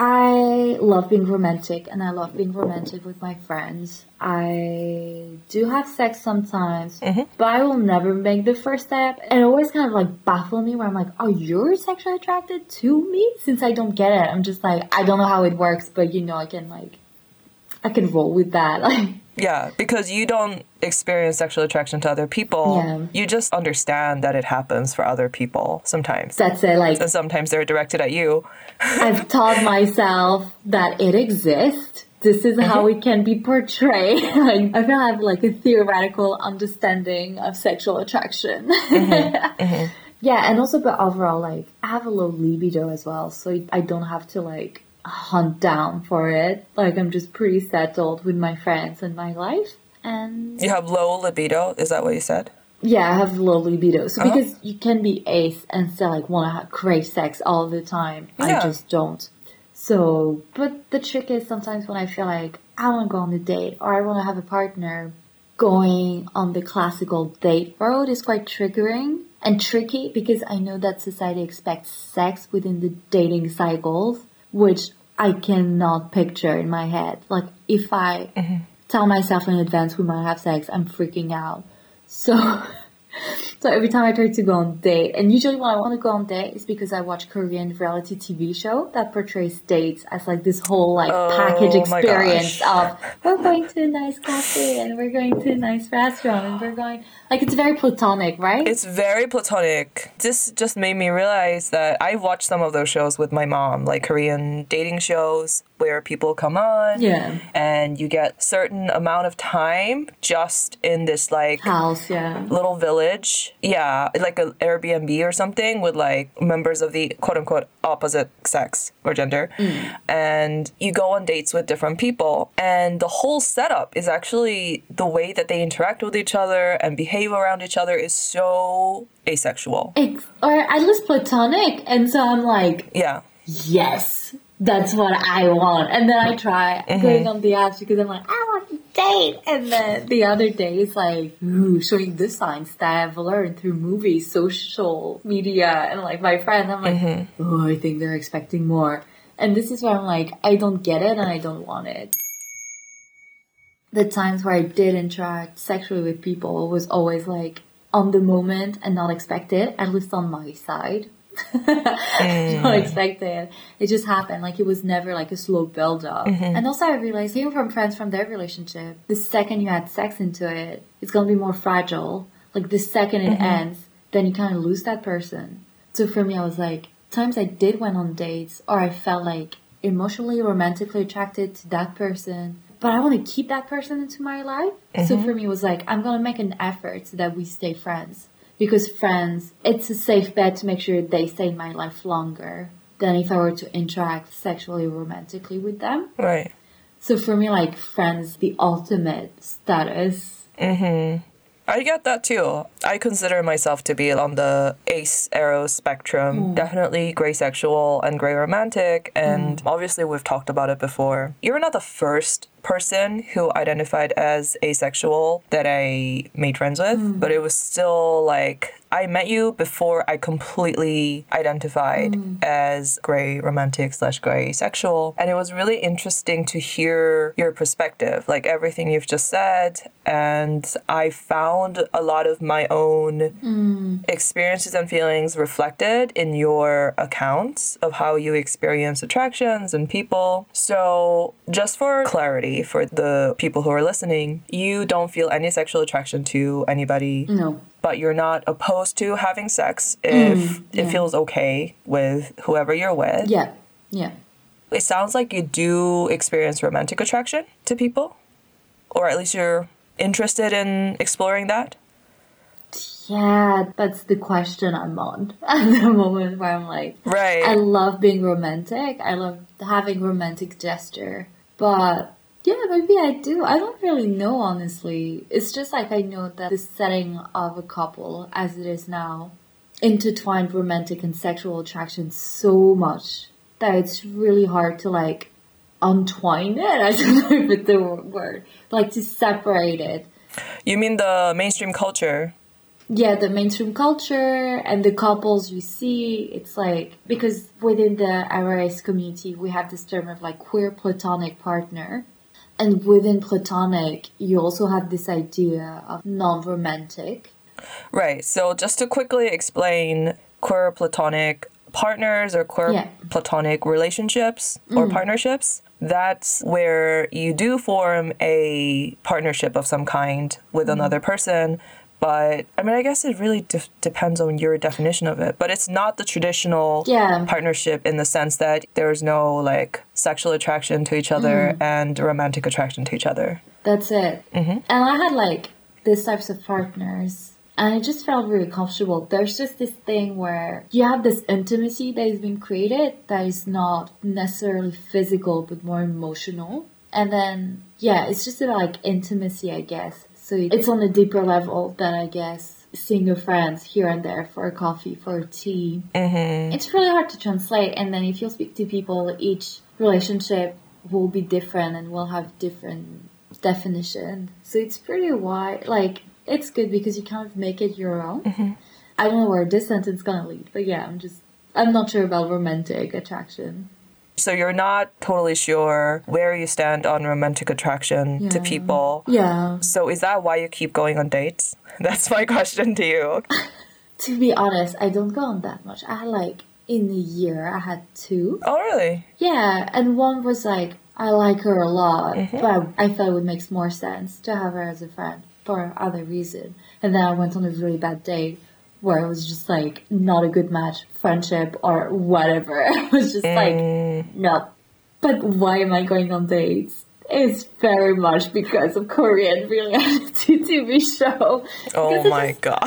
I love being romantic and I love being romantic with my friends. I do have sex sometimes, mm-hmm. but I will never make the first step. And it always kind of like baffle me where I'm like, oh, you're sexually attracted to me? Since I don't get it, I'm just like, I don't know how it works, but you know, I can like, I can roll with that. Like, [LAUGHS] Yeah, because you don't experience sexual attraction to other people. Yeah. You just understand that it happens for other people sometimes. that's it. Like, and sometimes they're directed at you. [LAUGHS] I've taught myself that it exists. This is how mm-hmm. it can be portrayed. [LAUGHS] like, I feel I have like a theoretical understanding of sexual attraction. Mm-hmm. Mm-hmm. [LAUGHS] Yeah, and also, but overall, like, I have a low libido as well, so I don't have to like hunt down for it. Like, I'm just pretty settled with my friends and my life. And You have low libido. Is that what you said? yeah, I have low libido. So Uh-huh. because you can be ace and still like want to have crave sex all the time, Yeah. I just don't. So, but the trick is sometimes when I feel like I want to go on a date or I want to have a partner, going on the classical date road is quite triggering and tricky because I know that society expects sex within the dating cycles, which I cannot picture in my head. Like if I uh-huh. tell myself in advance we might have sex, I'm freaking out. So, [LAUGHS] so every time I try to go on date, and usually when I want to go on date, it's because I watch Korean reality TV show that portrays dates as like this whole like oh package Oh my experience of we're going to a nice cafe and we're going to a nice restaurant and we're going like it's very platonic, right? It's very platonic. This just made me realize that I watched some of those shows with my mom, like Korean dating shows where people come on yeah, and you get certain amount of time just in this like house, yeah. little village. Yeah, like an Airbnb or something with like members of the quote unquote opposite sex or gender. Mm. And you go on dates with different people. And the whole setup is actually the way that they interact with each other and behave around each other is so asexual. Ex- or at least platonic, and so I'm like, Yeah. yes, that's what I want. And then I try mm-hmm. going on the apps because I'm like, I want to date. And then the other day is like, ooh, showing the signs that I've learned through movies, social media, and like my friends. I'm like, oh, I think they're expecting more. And this is where I'm like, I don't get it and I don't want it. The times where I did interact sexually with people was always like on the moment and not expected, at least on my side. [LAUGHS] not mm. expected. It just happened. Like it was never like a slow build up. Mm-hmm. And also I realized even from friends from their relationship, the second you add sex into it, it's gonna be more fragile. Like the second it mm-hmm. ends, then you kind of lose that person. So for me, I was like, times I did went on dates or I felt like emotionally, romantically attracted to that person, but I want to keep that person into my life. So mm-hmm. for me, it was like, I'm going to make an effort so that we stay friends. Because friends, it's a safe bet to make sure they stay in my life longer than if I were to interact sexually or romantically with them. Right. So for me, like friends, the ultimate status. Mm-hmm. I get that too. I consider myself to be on the ace aro spectrum. Mm. Definitely gray sexual and gray romantic. And mm. obviously, we've talked about it before. You're not the first person who identified as asexual that I made friends with, hmm. but it was still like I met you before I completely identified hmm. as gray romantic slash gray sexual. And it was really interesting to hear your perspective, like everything you've just said. And I found a lot of my own hmm. experiences and feelings reflected in your accounts of how you experience attractions and people. So, just for clarity for the people who are listening, you don't feel any sexual attraction to anybody No. but you're not opposed to having sex if Mm, yeah. it feels okay with whoever you're with. Yeah. Yeah. It sounds like you do experience romantic attraction to people, or at least you're interested in exploring that. Yeah, that's the question I'm on [LAUGHS] at the moment where I'm like, Right. I love being romantic. I love having romantic gesture. But yeah, maybe I do. I don't really know, honestly. It's just like I know that the setting of a couple, as it is now, intertwined romantic and sexual attraction so much that it's really hard to like untwine it. [LAUGHS] I don't know if it's the word. Like to separate it. you mean the mainstream culture? yeah, the mainstream culture and the couples you see, it's like because within the aro ace community we have this term of like queer platonic partner. And within platonic, you also have this idea of non-romantic. Right. So just to quickly explain queer platonic partners or queer Yeah. platonic relationships or mm. partnerships, that's where you do form a partnership of some kind with mm. another person. But I mean, I guess it really de- depends on your definition of it. But it's not the traditional Yeah. partnership in the sense that there's no like sexual attraction to each other mm-hmm. and romantic attraction to each other. That's it. Mm-hmm. And I had like these types of partners, and it just felt really comfortable. There's just this thing where you have this intimacy that has been created that is not necessarily physical but more emotional. And then, yeah, it's just about like intimacy, I guess. So it's on a deeper level than I guess seeing your friends here and there for a coffee, for a tea. Mm-hmm. It's really hard to translate. And then if you speak to people, each relationship will be different and will have different definition. So it's pretty wide. Like it's good because you kind of make it your own. Mm-hmm. I don't know where this sentence is gonna lead, but yeah, I'm just I'm not sure about romantic attraction. So you're not totally sure where you stand on romantic attraction to people. Yeah. So is that why you keep going on dates? [LAUGHS] That's my question to you. [LAUGHS] To be honest, I don't go on that much. I had like in a year I had two. Oh, really? Yeah, and one was like I like her a lot, mm-hmm. but I thought it would make more sense to have her as a friend for other reason. And then I went on a really bad date where it was just like not a good match, friendship or whatever. [LAUGHS] It was just like eh. no. But why am I going on dates? It's very much because of Korean reality [LAUGHS] TV show. Oh my god.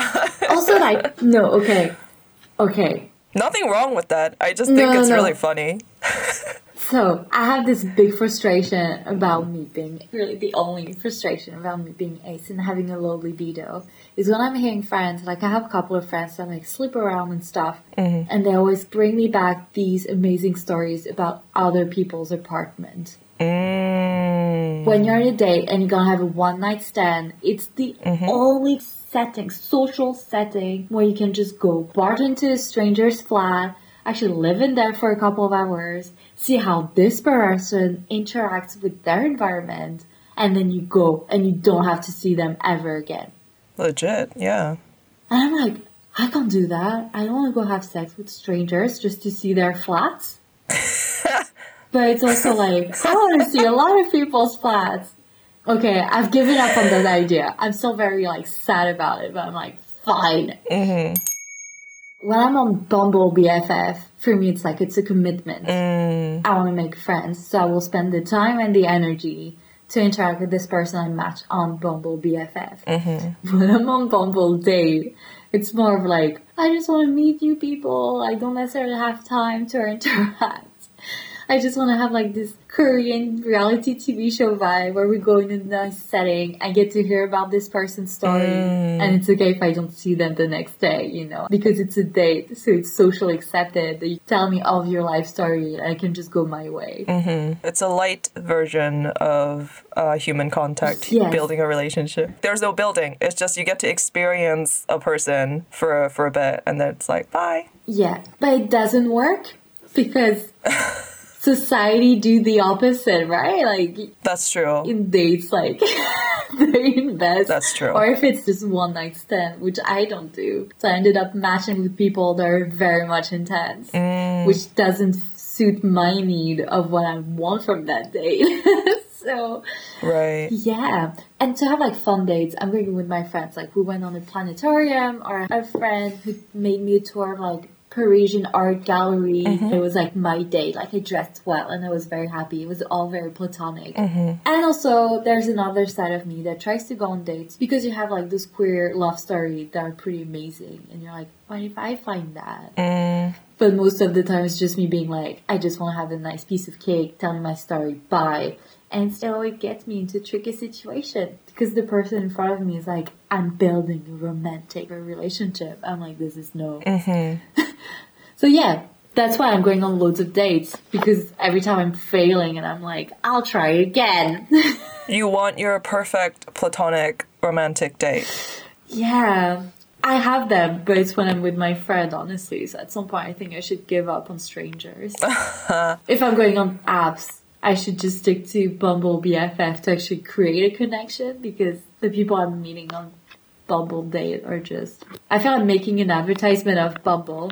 Also, like [LAUGHS] no, okay, okay. Nothing wrong with that. I just think No, it's no. really funny. So I have this big frustration about me being really the only frustration about me being ace and having a low libido is when I'm hearing friends, like I have a couple of friends that like sleep around and stuff, and they always bring me back these amazing stories about other people's apartment. Mm. When you're on a date and you're gonna have a one night stand, it's the only setting, social setting where you can just go barge into a stranger's flat, actually live in there for a couple of hours, see how this person interacts with their environment, and then you go and you don't have to see them ever again. Legit, yeah. And I'm like, I can't do that. I don't want to go have sex with strangers just to see their flats. [LAUGHS] but it's also like, I want to see a lot of people's flats. Okay, I've given up on that idea. I'm still very like sad about it, but I'm like, fine. Mm-hmm. When I'm on Bumble BFF, for me it's like it's a commitment. Mm. I want to make friends, so I will spend the time and the energy to interact with this person I match on Bumble BFF. Mm-hmm. When I'm on Bumble Date, it's more of like I just want to meet new people. I don't necessarily have time to [LAUGHS] interact. I just want to have like this Korean reality TV show vibe where we go in a nice setting. I get to hear about this person's story, Mm. and it's okay if I don't see them the next day, you know, because it's a date, so it's socially accepted. that You tell me all of your life story, and I can just go my way. Mm-hmm. It's a light version of uh, human contact, Yes. building a relationship. There's no building. It's just you get to experience a person for a, for a bit, and then it's like bye. Yeah, but it doesn't work because [LAUGHS] society do the opposite, right? Like That's true. in dates, like [LAUGHS] they invest. That's true. Or if it's just one night stand, which I don't do. So I ended up matching with people that are very much intense, Mm. which doesn't suit my need of what I want from that date. [LAUGHS] so Right. yeah, and to have like fun dates, I'm going with my friends. Like we went on a planetarium, or a friend who made me a tour of like Parisian art gallery. Mm-hmm. It was like my day. Like I dressed well, and I was very happy. It was all very platonic. Mm-hmm. And also, there's another side of me that tries to go on dates because you have like those queer love stories that are pretty amazing, and you're like, what if I find that? Mm. But most of the time, it's just me being like, I just want to have a nice piece of cake, telling my story, bye. And still, it gets me into a tricky situation because the person in front of me is like, I'm building a romantic relationship. I'm like, this is no. Mm-hmm. So, yeah, that's why I'm going on loads of dates because every time I'm failing and I'm like, I'll try again. [LAUGHS] You want your perfect platonic romantic date. yeah. I have them, but it's when I'm with my friend, honestly. So at some point, I think I should give up on strangers. [LAUGHS] if I'm going on apps, I should just stick to Bumble BFF to actually create a connection because the people I'm meeting on Bumble date are just. I feel like making an advertisement of Bumble.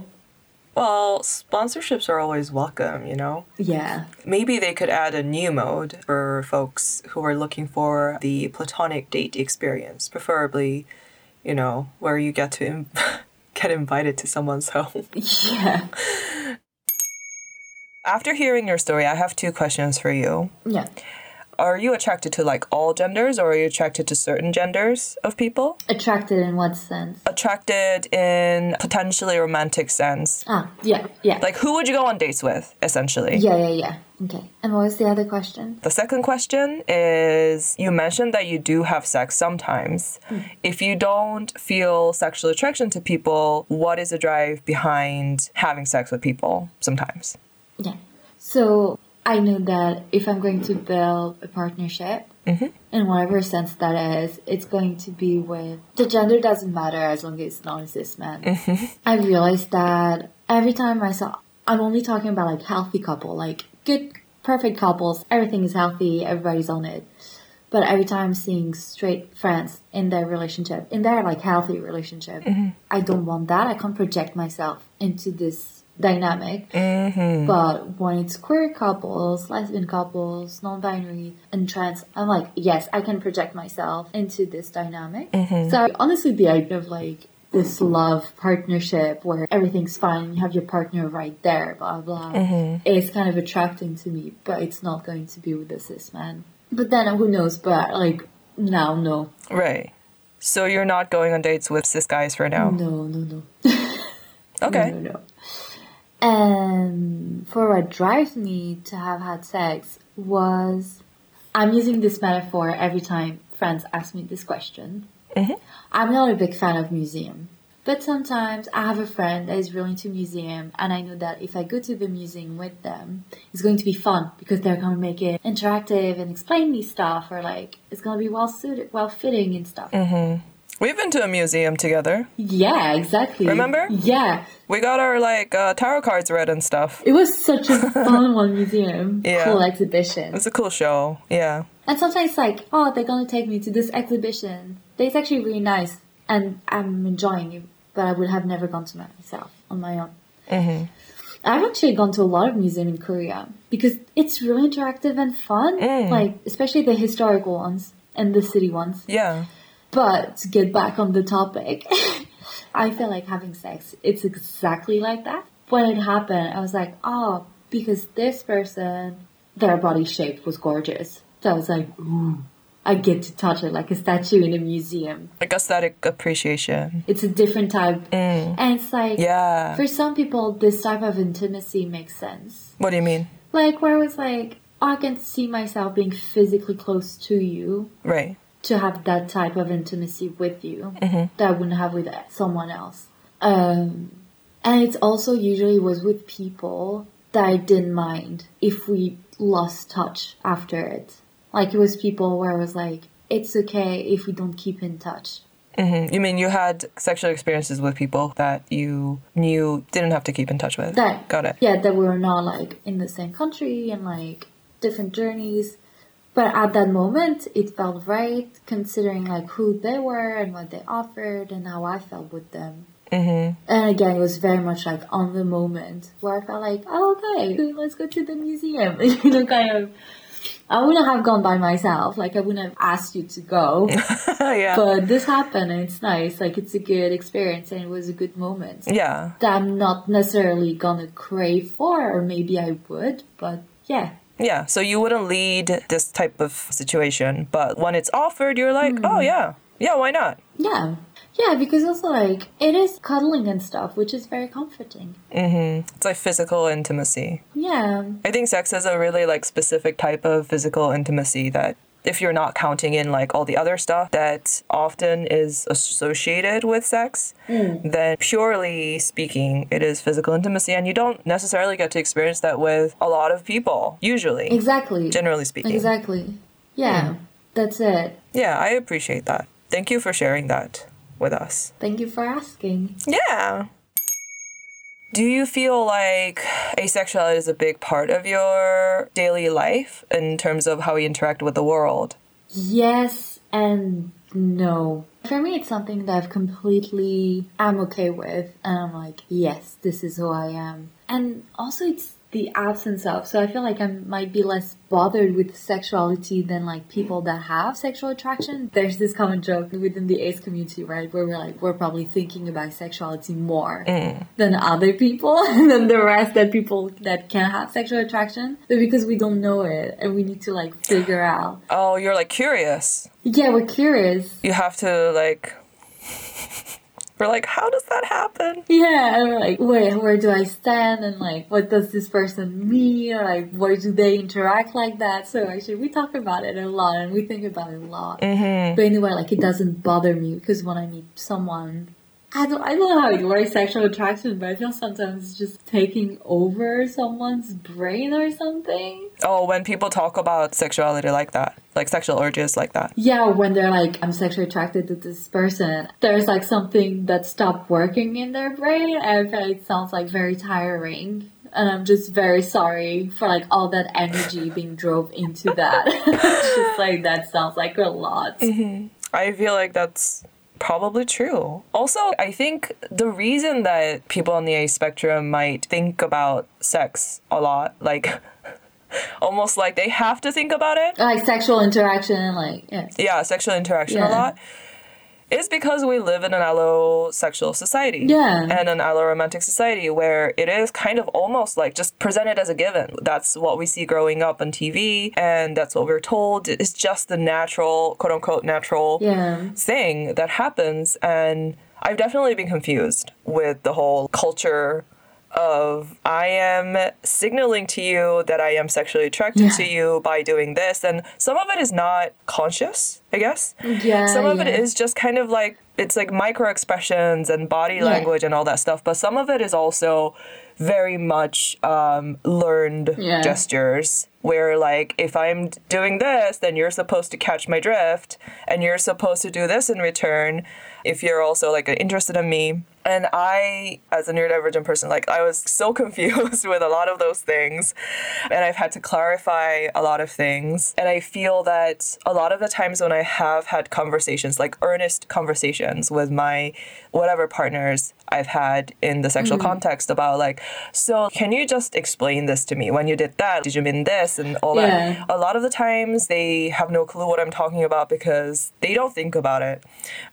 Well, sponsorships are always welcome, you know? Yeah. Maybe they could add a new mode for folks who are looking for the platonic date experience, preferably, you know, where you get to Im- [LAUGHS] get invited to someone's home. [LAUGHS] Yeah. After hearing your story, I have two questions for you. Yeah. Are you attracted to like all genders or are you attracted to certain genders of people? Attracted in what sense? Attracted in potentially romantic sense. Ah, yeah, yeah. Like who would you go on dates with, essentially? yeah, yeah, yeah. Okay. And what was the other question? The second question is you mentioned that you do have sex sometimes. If you don't feel sexual attraction to people, what is the drive behind having sex with people sometimes? Yeah. So I know that if I'm going to build a partnership, mm-hmm. in whatever sense that is, it's going to be with the gender doesn't matter as long as it's not a cis man. Mm-hmm. I realized that every time I saw, I'm only talking about like healthy couple, like good, perfect couples. Everything is healthy. Everybody's on it. But every time seeing straight friends in their relationship, in their like healthy relationship, mm-hmm. I don't want that. I can't project myself into this dynamic. Mm-hmm. But when it's queer couples, lesbian couples, non-binary, and trans, I'm like, yes, I can project myself into this dynamic. Mm-hmm. So honestly, the idea of like this love partnership where everything's fine, you have your partner right there, blah blah, mm-hmm. is kind of attracting to me. But it's not going to be with a cis man. But then who knows? But like now, no, Right. So you're not going on dates with cis guys for now? no, no, no. [LAUGHS] Okay. No, no, no. And for what drives me to have had sex was I'm using this metaphor every time friends ask me this question. Uh-huh. I'm not a big fan of museum. But sometimes I have a friend that is really into museum and I know that if I go to the museum with them, it's going to be fun because they're gonna make it interactive and explain me stuff or like it's gonna be well suited well fitting and stuff. Uh-huh. We've been to a museum together. Yeah, exactly. Remember? Yeah. We got our like uh, tarot cards read and stuff. It was such a [LAUGHS] fun one museum, Yeah. cool exhibition. It's a cool show. Yeah. And sometimes like, oh, they're gonna take me to this exhibition. It's actually really nice. and I'm enjoying it, but I would have never gone to myself on my own. I've actually gone to a lot of museums in Korea because it's really interactive and fun, like especially the historical ones and the city ones. Yeah. But to get back on the topic, [LAUGHS] I feel like having sex, it's exactly like that. When it happened, I was like, oh, because this person, their body shape was gorgeous. So I was like, ooh, I get to touch it like a statue in a museum. Like aesthetic appreciation. It's a different type. Mm. And it's like, Yeah. for some people, this type of intimacy makes sense. What do you mean? Like, where it was like, oh, I can see myself being physically close to you Right. To have that type of intimacy with you that I wouldn't have with someone else. Um, and it also usually was with people that I didn't mind if we lost touch after it. Like it was people where I was like, it's okay if we don't keep in touch. hmm You mean you had sexual experiences with people that you knew didn't have to keep in touch with? That Got it. Yeah, that we were not like in the same country and like different journeys. But at that moment, it felt right, considering like who they were and what they offered and how I felt with them. hmm And again, it was very much like on the moment where I felt like, oh, okay, [LAUGHS] let's go to the museum. [LAUGHS] you know, kind of. I wouldn't have gone by myself. Like I wouldn't have asked you to go. [LAUGHS] yeah. but this happened and it's nice. Like it's a good experience and it was a good moment yeah. that I'm not necessarily gonna crave for, or maybe I would, but yeah. Yeah. So you wouldn't lead this type of situation, but when it's offered, you're like, Hmm. oh, yeah. Yeah, why not? Yeah. Yeah, because also like it is cuddling and stuff, which is very comforting. Mm-hmm. It's like physical intimacy. Yeah. I think sex is a really like specific type of physical intimacy that if you're not counting in like all the other stuff that often is associated with sex, hmm. then purely speaking, it is physical intimacy and you don't necessarily get to experience that with a lot of people, usually. Exactly. Generally speaking. Exactly. Yeah. Hmm. That's it. Yeah, I appreciate that. Thank you for sharing that with us. Thank you for asking. Yeah. Do you feel like asexuality is a big part of your daily life in terms of how you interact with the world? Yes and no. For me, it's something that I've completely, I'm okay with. And I'm like, yes, this is who I am. And also, it's the absence of. So I feel like I might be less bothered with sexuality than like people that have sexual attraction. There's this common joke within the ace community, right? Where we're like, we're probably thinking about sexuality more mm. than other people, [LAUGHS] than the rest that people that can have sexual attraction. But because we don't know it and we need to like figure out. Oh, you're like curious. Yeah, we're curious. You have to like. [LAUGHS] We're like, how does that happen? Yeah, and we're like, wait, where do I stand? And like, what does this person mean? Or like, where do they interact like that? So actually, we talk about it a lot and we think about it a lot. Mm-hmm. But anyway, like, it doesn't bother me because when I meet someone, I don't, I don't know how it works, sexual attraction, but I feel sometimes just taking over someone's brain or something. Oh, when people talk about sexuality like that, like sexual urges like that. Yeah, when they're like, I'm sexually attracted to this person, there's like something that stopped working in their brain, and I feel like it sounds like very tiring. And I'm just very sorry for like all that energy [LAUGHS] being drove into that. it's [LAUGHS] just like that sounds like a lot. Mm-hmm. I feel like that's probably true. Also, I think the reason that people on the A spectrum might think about sex a lot, like [LAUGHS] almost like they have to think about it, Like sexual interaction, like yeah. yeah, sexual interaction a lot, is because we live in an allosexual society. Yeah. And an alloromantic society where it is kind of almost like just presented as a given. That's what we see growing up on TV, and that's what we're told. It's just the natural, quote unquote, natural Yeah. thing that happens. And I've definitely been confused with the whole culture of I am signaling to you that I am sexually attracted Yeah. to you by doing this. And some of it is not conscious, I guess. Yeah. Some of it yeah. is just kind of like it's like micro expressions and body language and all that stuff. But some of it is also very much um, learned Yeah. gestures where like if i'm doing this then you're supposed to catch my drift and you're supposed to do this in return if you're also like interested in me And I, as a neurodivergent person, like I was so [LAUGHS] confused with a lot of those things. And I've had to clarify a lot of things. And I feel that a lot of the times when I have had conversations, like earnest conversations with my whatever partners I've had in the sexual mm. context about like, so can you just explain this to me? When you did that, did you mean this and all yeah. that? A lot of the times they have no clue what I'm talking about because they don't think about it.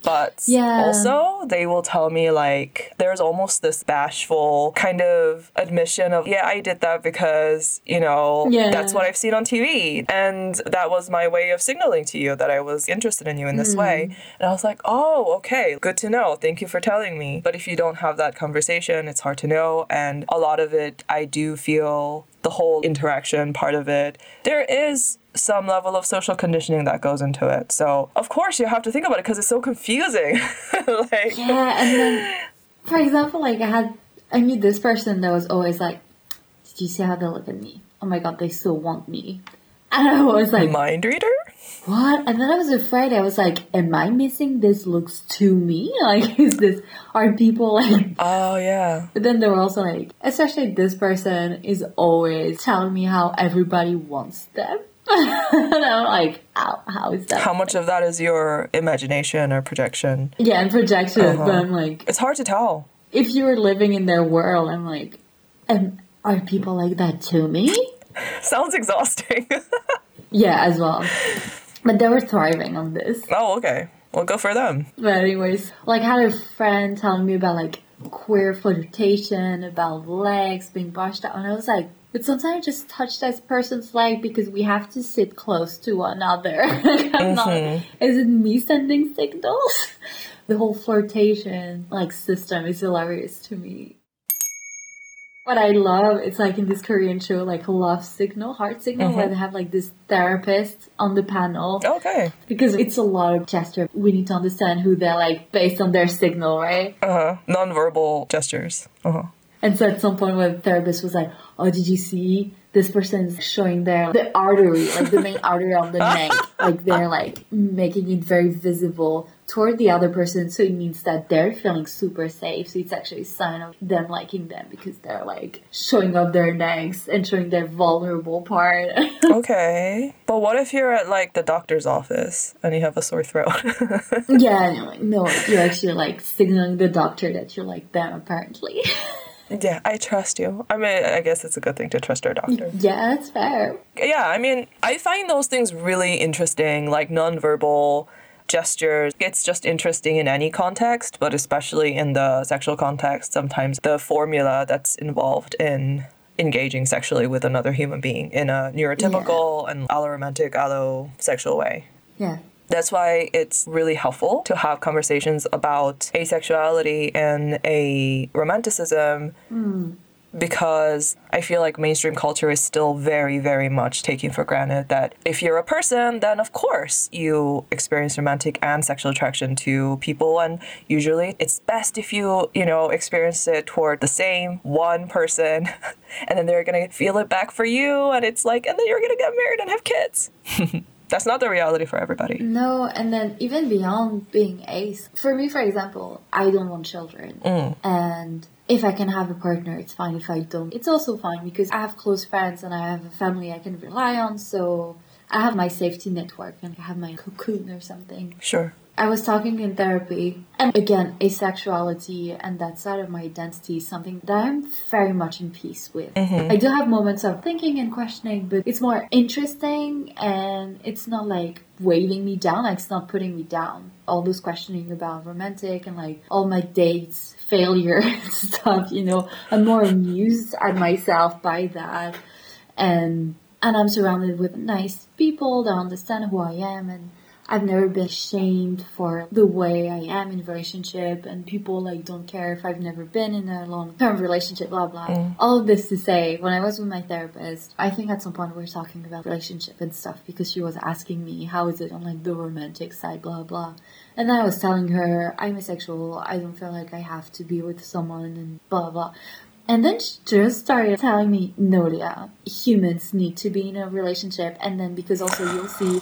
But yeah. also they will tell me like there's almost this bashful kind of admission of, yeah, I did that because, you know, yeah. that's what I've seen on TV. And that was my way of signaling to you that I was interested in you in this mm. way. And I was like, oh, okay, good to know. Thank you for telling me. But if you don't have that conversation, it's hard to know. And a lot of it, I do feel the whole interaction part of it, there is some level of social conditioning that goes into it. So, of course, you have to think about it because it's so confusing. [LAUGHS] like, yeah, and then, for example, like I had, I knew this person that was always like, "Did you see how they look at me? Oh my god, they still want me." And I was like, mind reader. What? And then I was afraid. I was like, "Am I missing this looks to me? [LAUGHS] Like, is this are people like?" [LAUGHS] Oh yeah. But then they were also like, especially this person is always telling me how everybody wants them. [LAUGHS] and I'm like, how, how is that? How much of that is your imagination or projection? Yeah, and projection. Uh-huh. But I'm like, it's hard to tell. If you were living in their world, I'm like, and are people like that to me? [LAUGHS] Sounds exhausting. [LAUGHS] yeah, as well. But they were thriving on this. Oh, okay. Well, go for them. But anyways, like I had a friend telling me about like queer flirtation, about legs being brushed out, and I was like, but sometimes I just touch that person's leg because we have to sit close to one another. [LAUGHS] mm-hmm. not, is it me sending signals? the whole flirtation like system is hilarious to me. What I love, it's like in this Korean show, like Love Signal, Heart Signal, mm-hmm. where they have like this therapist on the panel. Okay. Because it's a lot of gesture. We need to understand who they're like based on their signal, right? Uh huh. Nonverbal gestures. Uh huh. And so at some point, when the therapist was like, "Oh, did you see this person's showing their the artery, like the main artery on the neck, [LAUGHS] like they're like making it very visible toward the other person. So it means that they're feeling super safe. So it's actually a sign of them liking them because they're like showing up their necks and showing their vulnerable part. [LAUGHS] okay. But what if you're at like the doctor's office and you have a sore throat? [LAUGHS] yeah, no, no, you're actually like signaling the doctor that you like them apparently. Yeah, I trust you. I mean, I guess it's a good thing to trust our doctor. [LAUGHS] Yeah, that's fair. Yeah, I mean, I find those things really interesting, like nonverbal gestures. It's just interesting in any context, but especially in the sexual context, sometimes the formula that's involved in engaging sexually with another human being in a neurotypical yeah. and alloromantic allosexual way. Yeah. That's why it's really helpful to have conversations about asexuality and aromanticism. Mm because I feel like mainstream culture is still very, very much taking for granted that if you're a person, then of course you experience romantic and sexual attraction to people. And usually it's best if you, you know, experience it toward the same one person [LAUGHS] and then they're going to feel it back for you. And it's like, and then you're going to get married and have kids. [LAUGHS] that's not the reality for everybody. No, and then even beyond being ace, for me, for example, I don't want children. Mm. And if I can have a partner, it's fine. If I don't, it's also fine because I have close friends and I have a family I can rely on. So I have my safety network and I have my cocoon or something. Sure. I was talking in therapy, and again, asexuality and that side of my identity is something that I'm very much in peace with. Mm-hmm. I do have moments of thinking and questioning, but it's more interesting and it's not like weighing me down, like it's not putting me down. All those questioning about romantic and like all my dates, failure [LAUGHS] and stuff, you know, I'm more amused at myself by that. And and I'm surrounded with nice people that understand who I am and I've never been shamed for the way I am in a relationship and people like don't care if I've never been in a long term relationship, blah blah. Mm. All of this to say, when I was with my therapist, I think at some point we were talking about relationship and stuff because she was asking me how is it on like the romantic side, blah blah. And then I was telling her I'm asexual, I don't feel like I have to be with someone and blah blah. And then she just started telling me, no, humans need to be in a relationship. And then because also you'll see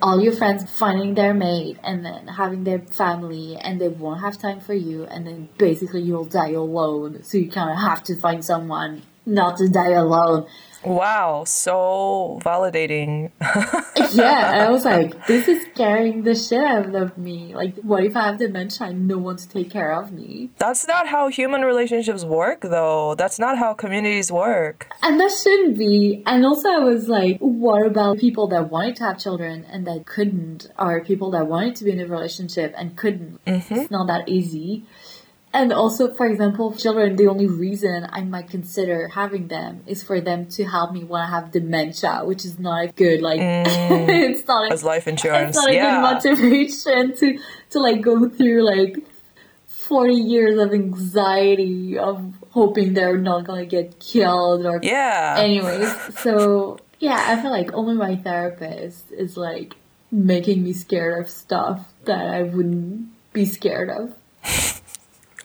all your friends finding their mate and then having their family and they won't have time for you and then basically you'll die alone. So you kind of have to find someone not to die alone. Wow, so validating. [LAUGHS] yeah, I was like, this is scaring the shit out of me. Like, what if I have dementia and no one to take care of me? That's not how human relationships work, though. That's not how communities work. And that shouldn't be. And also, I was like, what about people that wanted to have children and that couldn't, or people that wanted to be in a relationship and couldn't? Mm-hmm. It's not that easy. And also, for example, children, the only reason I might consider having them is for them to help me when I have dementia, which is not a good. Like, mm. [LAUGHS] it's not a, As life insurance. it's not a yeah. good motivation to, to like go through like 40 years of anxiety of hoping they're not gonna get killed or Yeah. anyways. So, yeah, I feel like only my therapist is like making me scared of stuff that I wouldn't be scared of. [LAUGHS]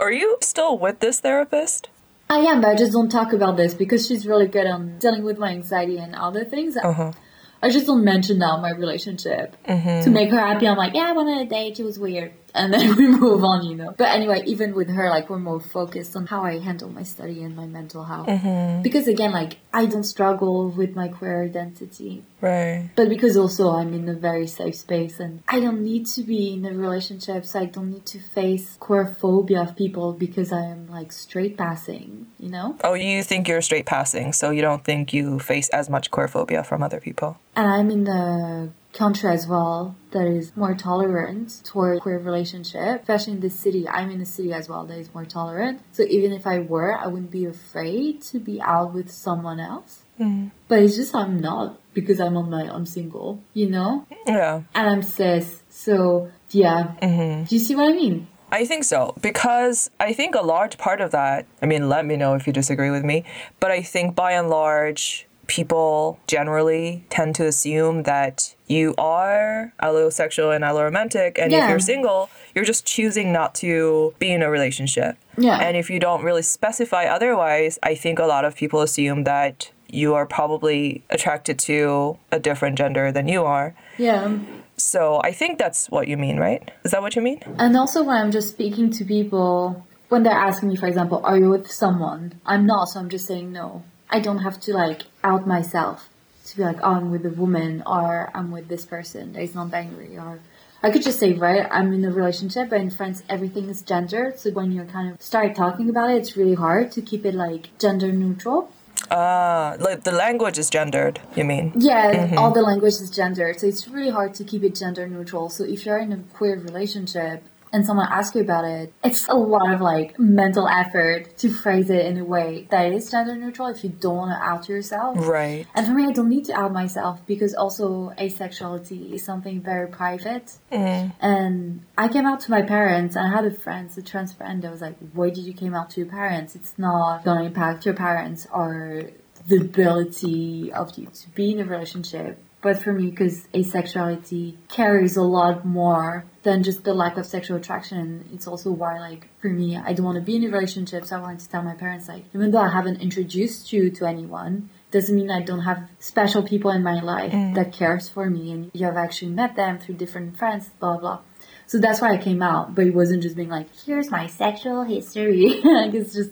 Are you still with this therapist? I am, but I just don't talk about this because she's really good on dealing with my anxiety and other things. Uh-huh. I just don't mention now my relationship to make her happy. I'm like, yeah, I went on a date. It was weird. And then [LAUGHS] we move on, you know. But anyway, even with her, like, we're more focused on how I handle my study and my mental health. Mm-hmm. Because again, like, I don't struggle with my queer identity. Right. But because also I'm in a very safe space and I don't need to be in a relationship, so I don't need to face queer phobia of people because I am like straight passing, you know? Oh, you think you're straight passing, so you don't think you face as much queerphobia from other people. And I'm in a country as well that is more tolerant toward queer relationship, especially in the city. I'm in the city as well that is more tolerant. So even if I were, I wouldn't be afraid to be out with someone else. Mm. But it's just I'm not because I'm on my I'm single, you know? Yeah. And I'm cis. So yeah. Mm-hmm. Do you see what I mean? I think so because I think a large part of that, I mean, let me know if you disagree with me, but I think by and large, people generally tend to assume that you are allosexual and alloromantic, and if you're single, you're just choosing not to be in a relationship. Yeah. And if you don't really specify otherwise, I think a lot of people assume that you are probably attracted to a different gender than you are. Yeah. So I think that's what you mean, right? Is that what you mean? And also when I'm just speaking to people, when they're asking me, for example, are you with someone? I'm not, so I'm just saying no. I don't have to like out myself to be like, oh, I'm with a woman or I'm with this person that is non-binary or I could just say, right, I'm in a relationship, but in France, everything is gendered. So when you kind of start talking about it, it's really hard to keep it like gender neutral. Ah, like the language is gendered, you mean? Yeah, all the language is gendered, so it's really hard to keep it gender neutral. So if you're in a queer relationship and someone asks you about it, it's a lot of like mental effort to phrase it in a way that is gender neutral if you don't want to out yourself. Right. And for me, I don't need to out myself because also asexuality is something very private. Mm. And I came out to my parents, and I had a friend, a trans friend, that was like, "Why did you came out to your parents? It's not gonna impact your parents or the ability of you to be in a relationship." But for me, because asexuality carries a lot more than just the lack of sexual attraction, it's also why, like, for me, I don't want to be in a relationship, so I wanted to tell my parents, like, even though I haven't introduced you to anyone, doesn't mean I don't have special people in my life mm. that cares for me. And you have actually met them through different friends, blah blah. So that's why I came out, but it wasn't just being like, here's my sexual history. [LAUGHS] like it's just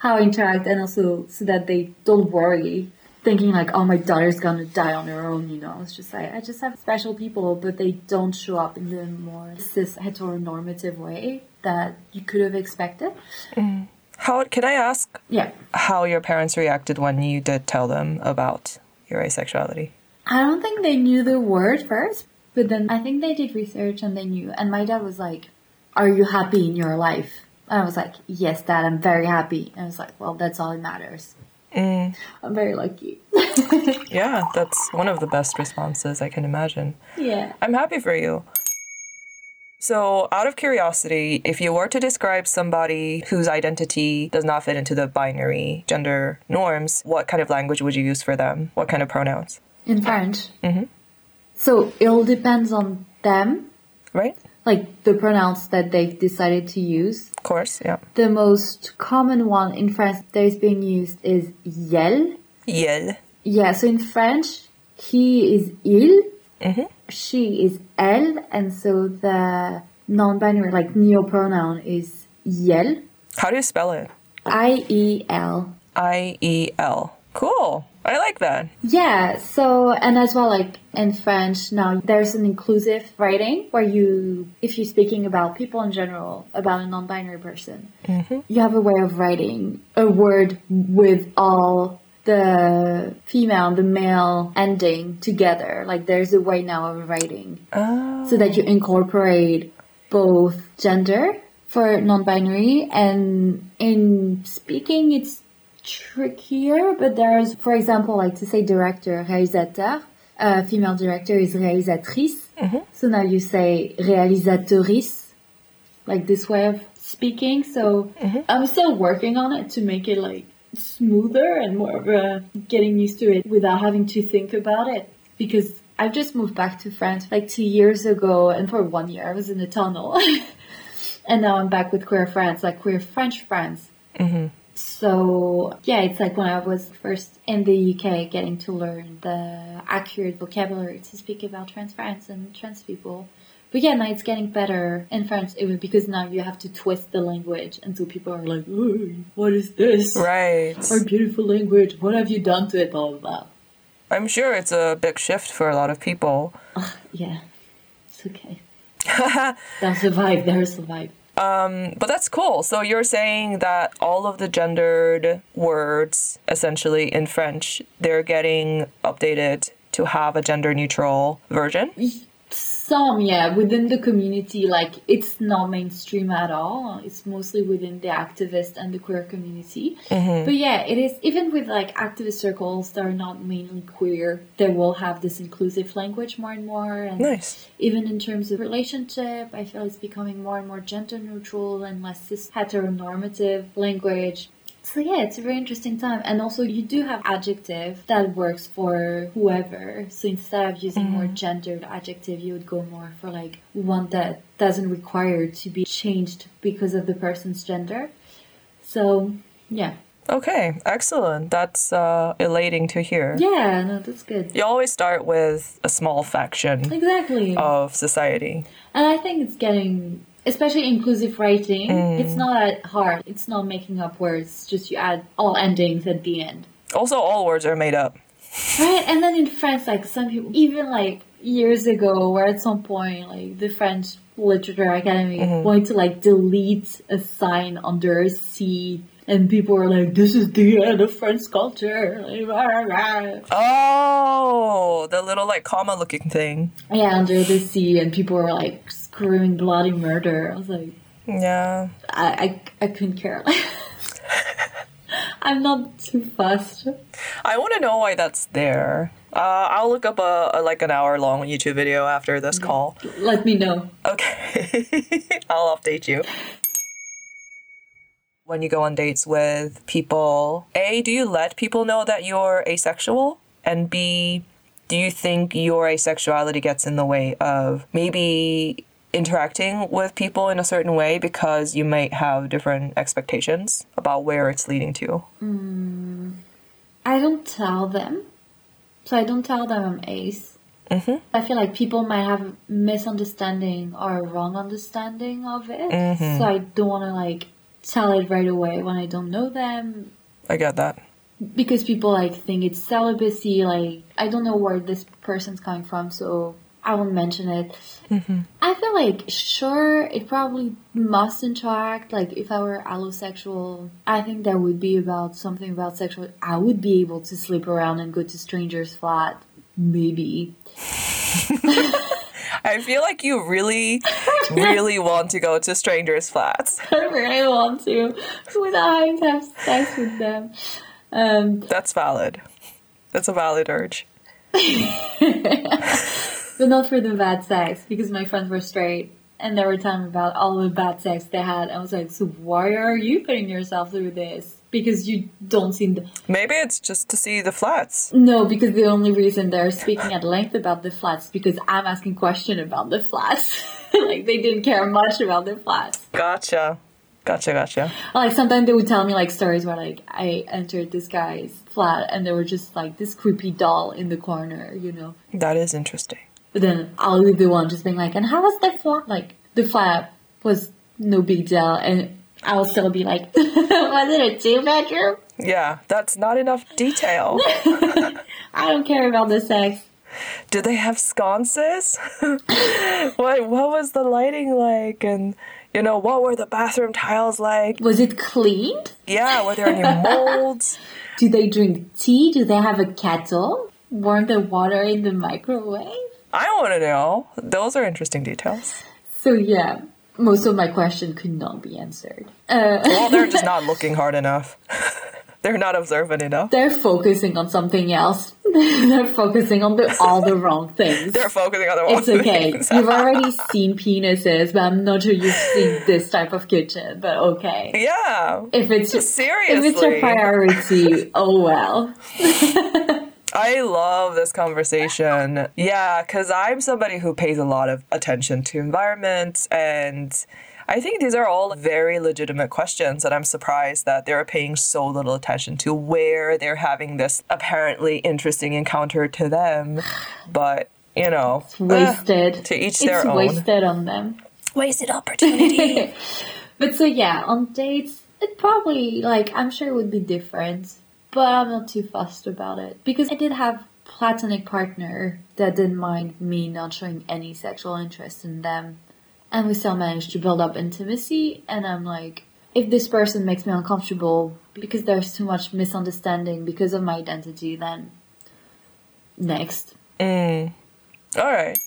how I interact and also so that they don't worry thinking like, oh my daughter's gonna die on her own, you know. It's just like I just have special people but they don't show up in the more cis heteronormative way that you could have expected. Mm. How can I ask Yeah. how your parents reacted when you did tell them about your asexuality? I don't think they knew the word first, but then I think they did research and they knew. And my dad was like, Are you happy in your life? And I was like, Yes, dad, I'm very happy. And I was like, Well, that's all that matters. Eh. I'm very lucky. [LAUGHS] Yeah, that's one of the best responses I can imagine. yeah. I'm happy for you. So, out of curiosity, if you were to describe somebody whose identity does not fit into the binary gender norms, what kind of language would you use for them? What kind of pronouns? In French. Mm-hmm. So it all depends on them, Right? Like the pronouns that they've decided to use. Of course, yeah. The most common one in France that is being used is iel. Iel. Yeah, so in French, he is il, mm-hmm. she is elle, and so the non-binary like neo pronoun is iel. How do you spell it? I E L. I E L. Cool. I like that. Yeah, so, and as well, like in French now, there's an inclusive writing where you, if you're speaking about people in general, about a non binary person, mm-hmm. you have a way of writing a word with all the female and the male ending together. Like there's a way now of writing Oh. so that you oh. incorporate both gender for non-binary and in speaking it's trickier but there's for example like to say director réalisateur uh, female director is réalisatrice. Mm-hmm. So now you say réalisatrice like this way of speaking. So mm-hmm. i'm still working on it to make it like smoother and more of a getting used to it without having to think about it. Because I've just moved back to France like two years ago and for one year I was in a tunnel. [LAUGHS] And now I'm back with Queer France, like Queer French France. So yeah, it's like when I was first in the UK getting to learn the accurate vocabulary to speak about trans France and trans people. But yeah, now it's getting better in French even because now you have to twist the language and so people are like, what is this? Right. Our beautiful language, what have you done to it? Blah blah blah. I'm sure it's a big shift for a lot of people. Yeah, it's okay. [LAUGHS] They'll survive, they'll survive. Um, but that's cool. So you're saying that all of the gendered words, essentially in French, they're getting updated to have a gender neutral version? Some, yeah, within the community, like it's not mainstream at all. It's mostly within the activist and the queer community. Mm-hmm. But yeah, it is even with like activist circles that are not mainly queer, they will have this inclusive language more and more. And Nice. even in terms of relationship, I feel it's becoming more and more gender neutral and less cis heteronormative language. So yeah, it's a very interesting time. And also you do have adjective that works for whoever. So instead of using more gendered adjective, you would go more for like one that doesn't require to be changed because of the person's gender. So yeah. Okay, excellent. That's uh, elating to hear. Yeah, no, that's good. You always start with a small faction Exactly. of society. And I think it's getting, especially inclusive writing, it's mm. not that hard. It's not making up words, just you add all endings at the end. Also, all words are made up. [LAUGHS] Right? And then in France, like some people, even like years ago, where at some point, like the French Literature Academy mm-hmm. wanted to like delete a sign under a C. And people were like, this is the end of French culture. Like, rah, rah, rah. Oh, the little like comma looking thing. Yeah, under the C. And people were like screaming bloody murder. I was like, Yeah. I, I, I couldn't care. [LAUGHS] I'm not too fast. I want to know why that's there. Uh, I'll look up a, a like an hour long YouTube video after this call. Let me know. Okay. [LAUGHS] I'll update you. When you go on dates with people, A, do you let people know that you're asexual? And B, do you think your asexuality gets in the way of maybe interacting with people in a certain way because you might have different expectations about where it's leading to? I don't tell them. So I don't tell them I'm ace. Mm-hmm. I feel like people might have misunderstanding or a wrong understanding of it. So I don't want to like tell it right away when I don't know them. I get that. Because people like think it's celibacy. Like I don't know where this person's coming from, so I won't mention it. I feel like sure it probably must interact. Like if I were allosexual, I think there would be about something about sexual. I would be able to sleep around and go to strangers' flat, maybe. [LAUGHS] I feel like you really, really want to go to strangers' flats. [LAUGHS] I really want to without having to have sex with them. Um, That's valid. That's a valid urge. [LAUGHS] but not for the bad sex because my friends were straight and they were telling me about all the bad sex they had. I was like, so why are you putting yourself through this? Because you don't seem to. Maybe it's just to see the flats. No, because the only reason they're speaking at length about the flats is because I'm asking question about the flats. [LAUGHS] like they didn't care much about the flats. Gotcha. Gotcha, gotcha. Like sometimes they would tell me like stories where like I entered this guy's flat and there were just like this creepy doll in the corner, you know. That is interesting. But then I'll be the one just being like, and how was the flap? Like the flap was no big deal, and I'll still be like, [LAUGHS] was it a two bedroom? Yeah, that's not enough detail. [LAUGHS] [LAUGHS] I don't care about the sex. Did they have sconces? what what was the lighting like and you know, what were the bathroom tiles like? Was it cleaned? Yeah, were there any molds? Do they drink tea? Do they have a kettle? Warm the water in the microwave? I want to know. Those are interesting details. So yeah, most of my question could not be answered. Uh, Well, they're just [LAUGHS] not looking hard enough. [LAUGHS] they're not observant enough. they're focusing on something else. [LAUGHS] they're focusing on the, all the wrong things. They're focusing on the wrong it's okay. things. You've already seen penises, but I'm not sure you've seen this type of kitchen. But okay, yeah. if it's if it's Seriously. your priority, oh well. I love this conversation. Yeah, because I'm somebody who pays a lot of attention to environment, and I think these are all very legitimate questions, and I'm surprised that they're paying so little attention to where they're having this apparently interesting encounter to them. But, you know, It's wasted. to each it's their own. wasted on them. wasted opportunity. [LAUGHS] But so yeah, on dates, it probably like I'm sure it would be different, but I'm not too fussed about it because I did have platonic partner that didn't mind me not showing any sexual interest in them, and we still managed to build up intimacy. And I'm like, if this person makes me uncomfortable because there's too much misunderstanding because of my identity, then next. All right.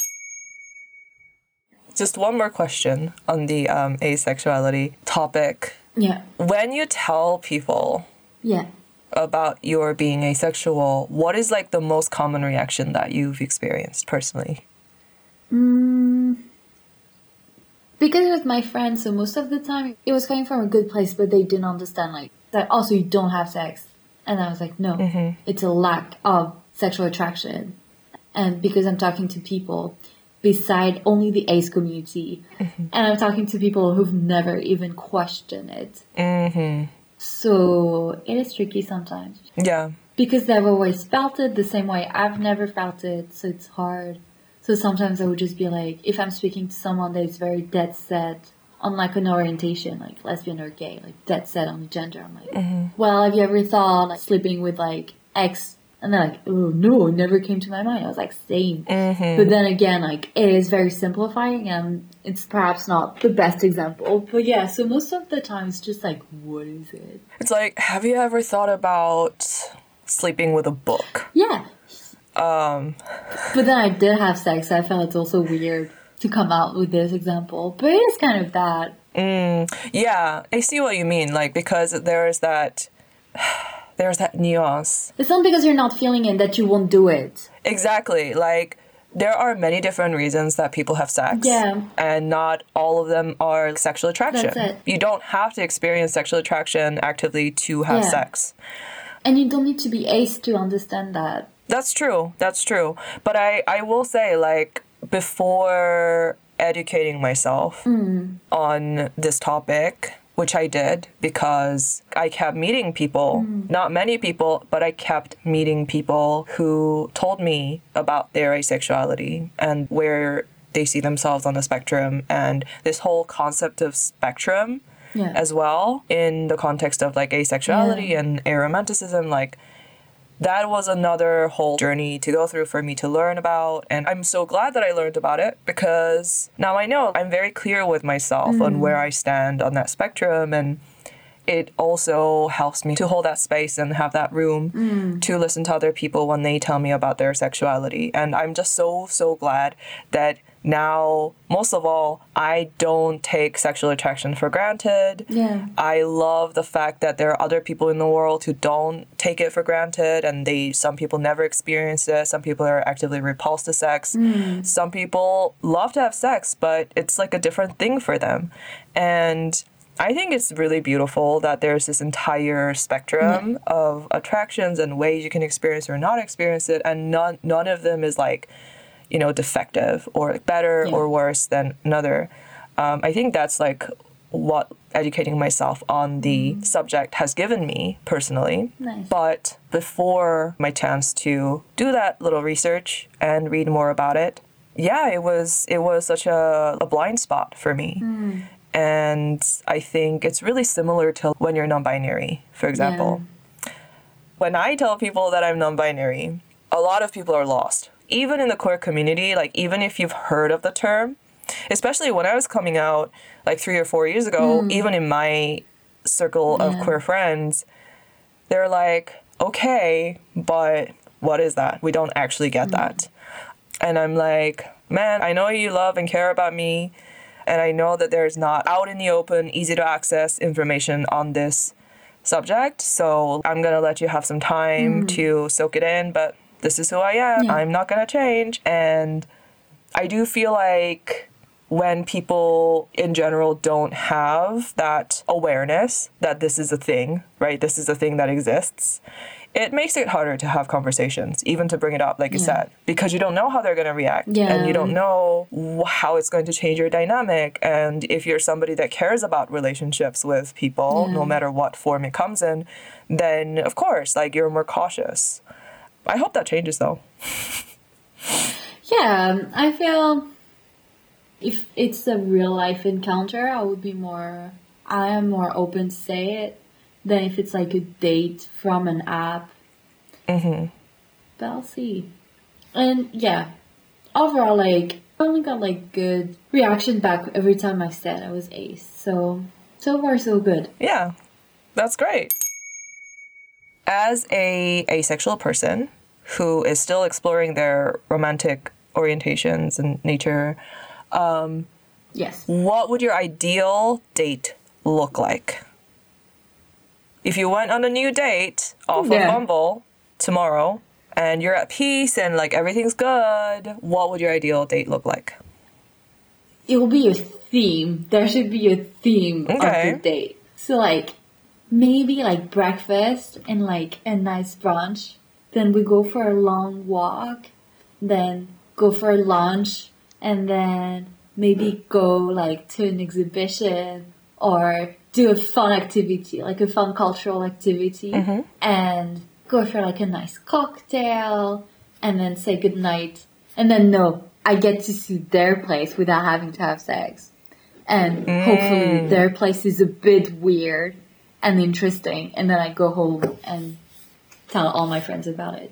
Just one more question on the um, asexuality topic. Yeah, When you tell people yeah. About your being asexual, what is like the most common reaction that you've experienced personally? Mm. Because it was my friend, so most of the time it was coming from a good place, but they didn't understand like that. Also, you don't have sex, and I was like, no, mm-hmm. it's a lack of sexual attraction. And because I'm talking to people beside only the ace community, mm-hmm. and I'm talking to people who've never even questioned it. Mm-hmm. So it is tricky sometimes Yeah. because they've always felt it the same way I've never felt it, so it's hard. So sometimes I would just be like, if I'm speaking to someone that is very dead set on like an orientation, like lesbian or gay, like dead set on the gender, I'm like, mm-hmm. well, have you ever thought like sleeping with like X? And they're like, oh no, it never came to my mind. I was like, same. But then again, like it is very simplifying and it's perhaps not the best example. But yeah, so most of the time it's just like, what is it? It's like, have you ever thought about sleeping with a book? Yeah. Um. But then I did have sex. So I felt it's also weird to come out with this example, but it is kind of that. Yeah, I see what you mean. Like, because there's that. There's that nuance. It's not because you're not feeling it that you won't do it. Exactly. Like, there are many different reasons that people have sex. Yeah. And not all of them are sexual attraction. That's it. You don't have to experience sexual attraction actively to have Yeah. sex. And you don't need to be ace to understand that. That's true. That's true. But I, I will say, like, before educating myself mm. on this topic, which I did because I kept meeting people, mm. not many people, but I kept meeting people who told me about their asexuality and where they see themselves on the spectrum and this whole concept of spectrum Yeah. as well in the context of like asexuality Yeah. and aromanticism like that was another whole journey to go through for me to learn about and i'm so glad that i learned about it because now i know i'm very clear with myself on where mm. i stand on that spectrum and it also helps me to hold that space and have that room mm. to listen to other people when they tell me about their sexuality and i'm just so so glad that now most of all i don't take sexual attraction for granted Yeah. I love the fact that there are other people in the world who don't take it for granted and they some people never experience it. Some people are actively repulsed to sex. Hmm. Some people love to have sex, but it's like a different thing for them. And I think it's really beautiful that there's this entire spectrum of attractions and ways you can experience or not experience it and none none of them is like you know defective or better Yeah. or worse than another. Um, I think that's like what educating myself on the subject has given me personally. Nice. But before my chance to do that little research and read more about it, yeah, it was it was such a, a blind spot for me. And I think it's really similar to when you're non-binary, for example. When I tell people that I'm non-binary, a lot of people are lost. Even in the queer community, like even if you've heard of the term, especially when I was coming out like 3 or 4 years ago, mm. even in my circle of queer friends, they're like, "Okay, but what is that? We don't actually get mm. that." And I'm like, man, I know you love and care about me. And I know that there's not out in the open, easy to access information on this subject. So I'm going to let you have some time mm. to soak it in. But this is who I am. Yeah. I'm not going to change. And I do feel like when people in general don't have that awareness that this is a thing, right? This is a thing that exists. It makes it harder to have conversations, even to bring it up, like you said, because you don't know how they're going to react. And you don't know how it's going to change your dynamic. And if you're somebody that cares about relationships with people, no matter what form it comes in, then of course, like you're more cautious. I hope that changes though. Yeah, um, I feel if it's a real life encounter, I would be more. I am more open to say it than if it's like a date from an app. hmm But I'll see. And yeah, overall, like I only got like good reaction back every time I said I was ace. So so far so good. Yeah, that's great. As a asexual person who is still exploring their romantic orientations and nature, um, Yes. what would your ideal date look like? If you went on a new date off Yeah. of Bumble tomorrow and you're at peace and like everything's good, what would your ideal date look like? it will be a theme. There should be a theme Okay. of the date. So like maybe like breakfast and like a nice brunch. Then we go for a long walk. Then go for lunch and then maybe go like to an exhibition or do a fun activity, like a fun cultural activity mm-hmm. and go for like a nice cocktail and then say goodnight. And then no, I get to see their place without having to have sex. And hopefully mm. their place is a bit weird and interesting. And then I go home and tell all my friends about it.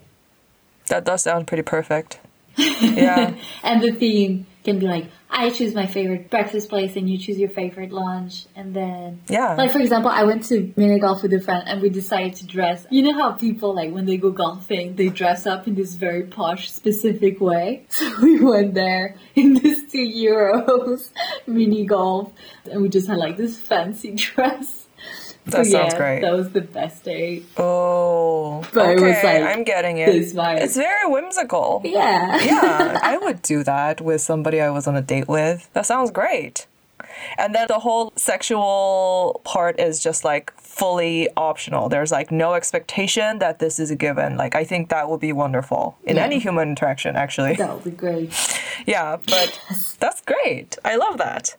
That does sound pretty perfect. [LAUGHS] Yeah. And the theme can be like, I choose my favorite breakfast place and you choose your favorite lunch. And then, Yeah. like, for example, I went to mini golf with a friend and we decided to dress. You know how people, like, when they go golfing, they dress up in this very posh, specific way? [LAUGHS] So we went there in [LAUGHS] this two euros mini golf and we just had, like, this fancy dress. That So, sounds yeah, great. That was the best date. Oh, But okay, it was like I'm getting it. this. It's very whimsical. Yeah. yeah, [LAUGHS] I would do that with somebody I was on a date with. That sounds great. And then the whole sexual part is just like fully optional. There's like no expectation that this is a given. Like I think that would be wonderful in Yeah. any human interaction actually. That would be great. [LAUGHS] Yeah, but that's great. I love that.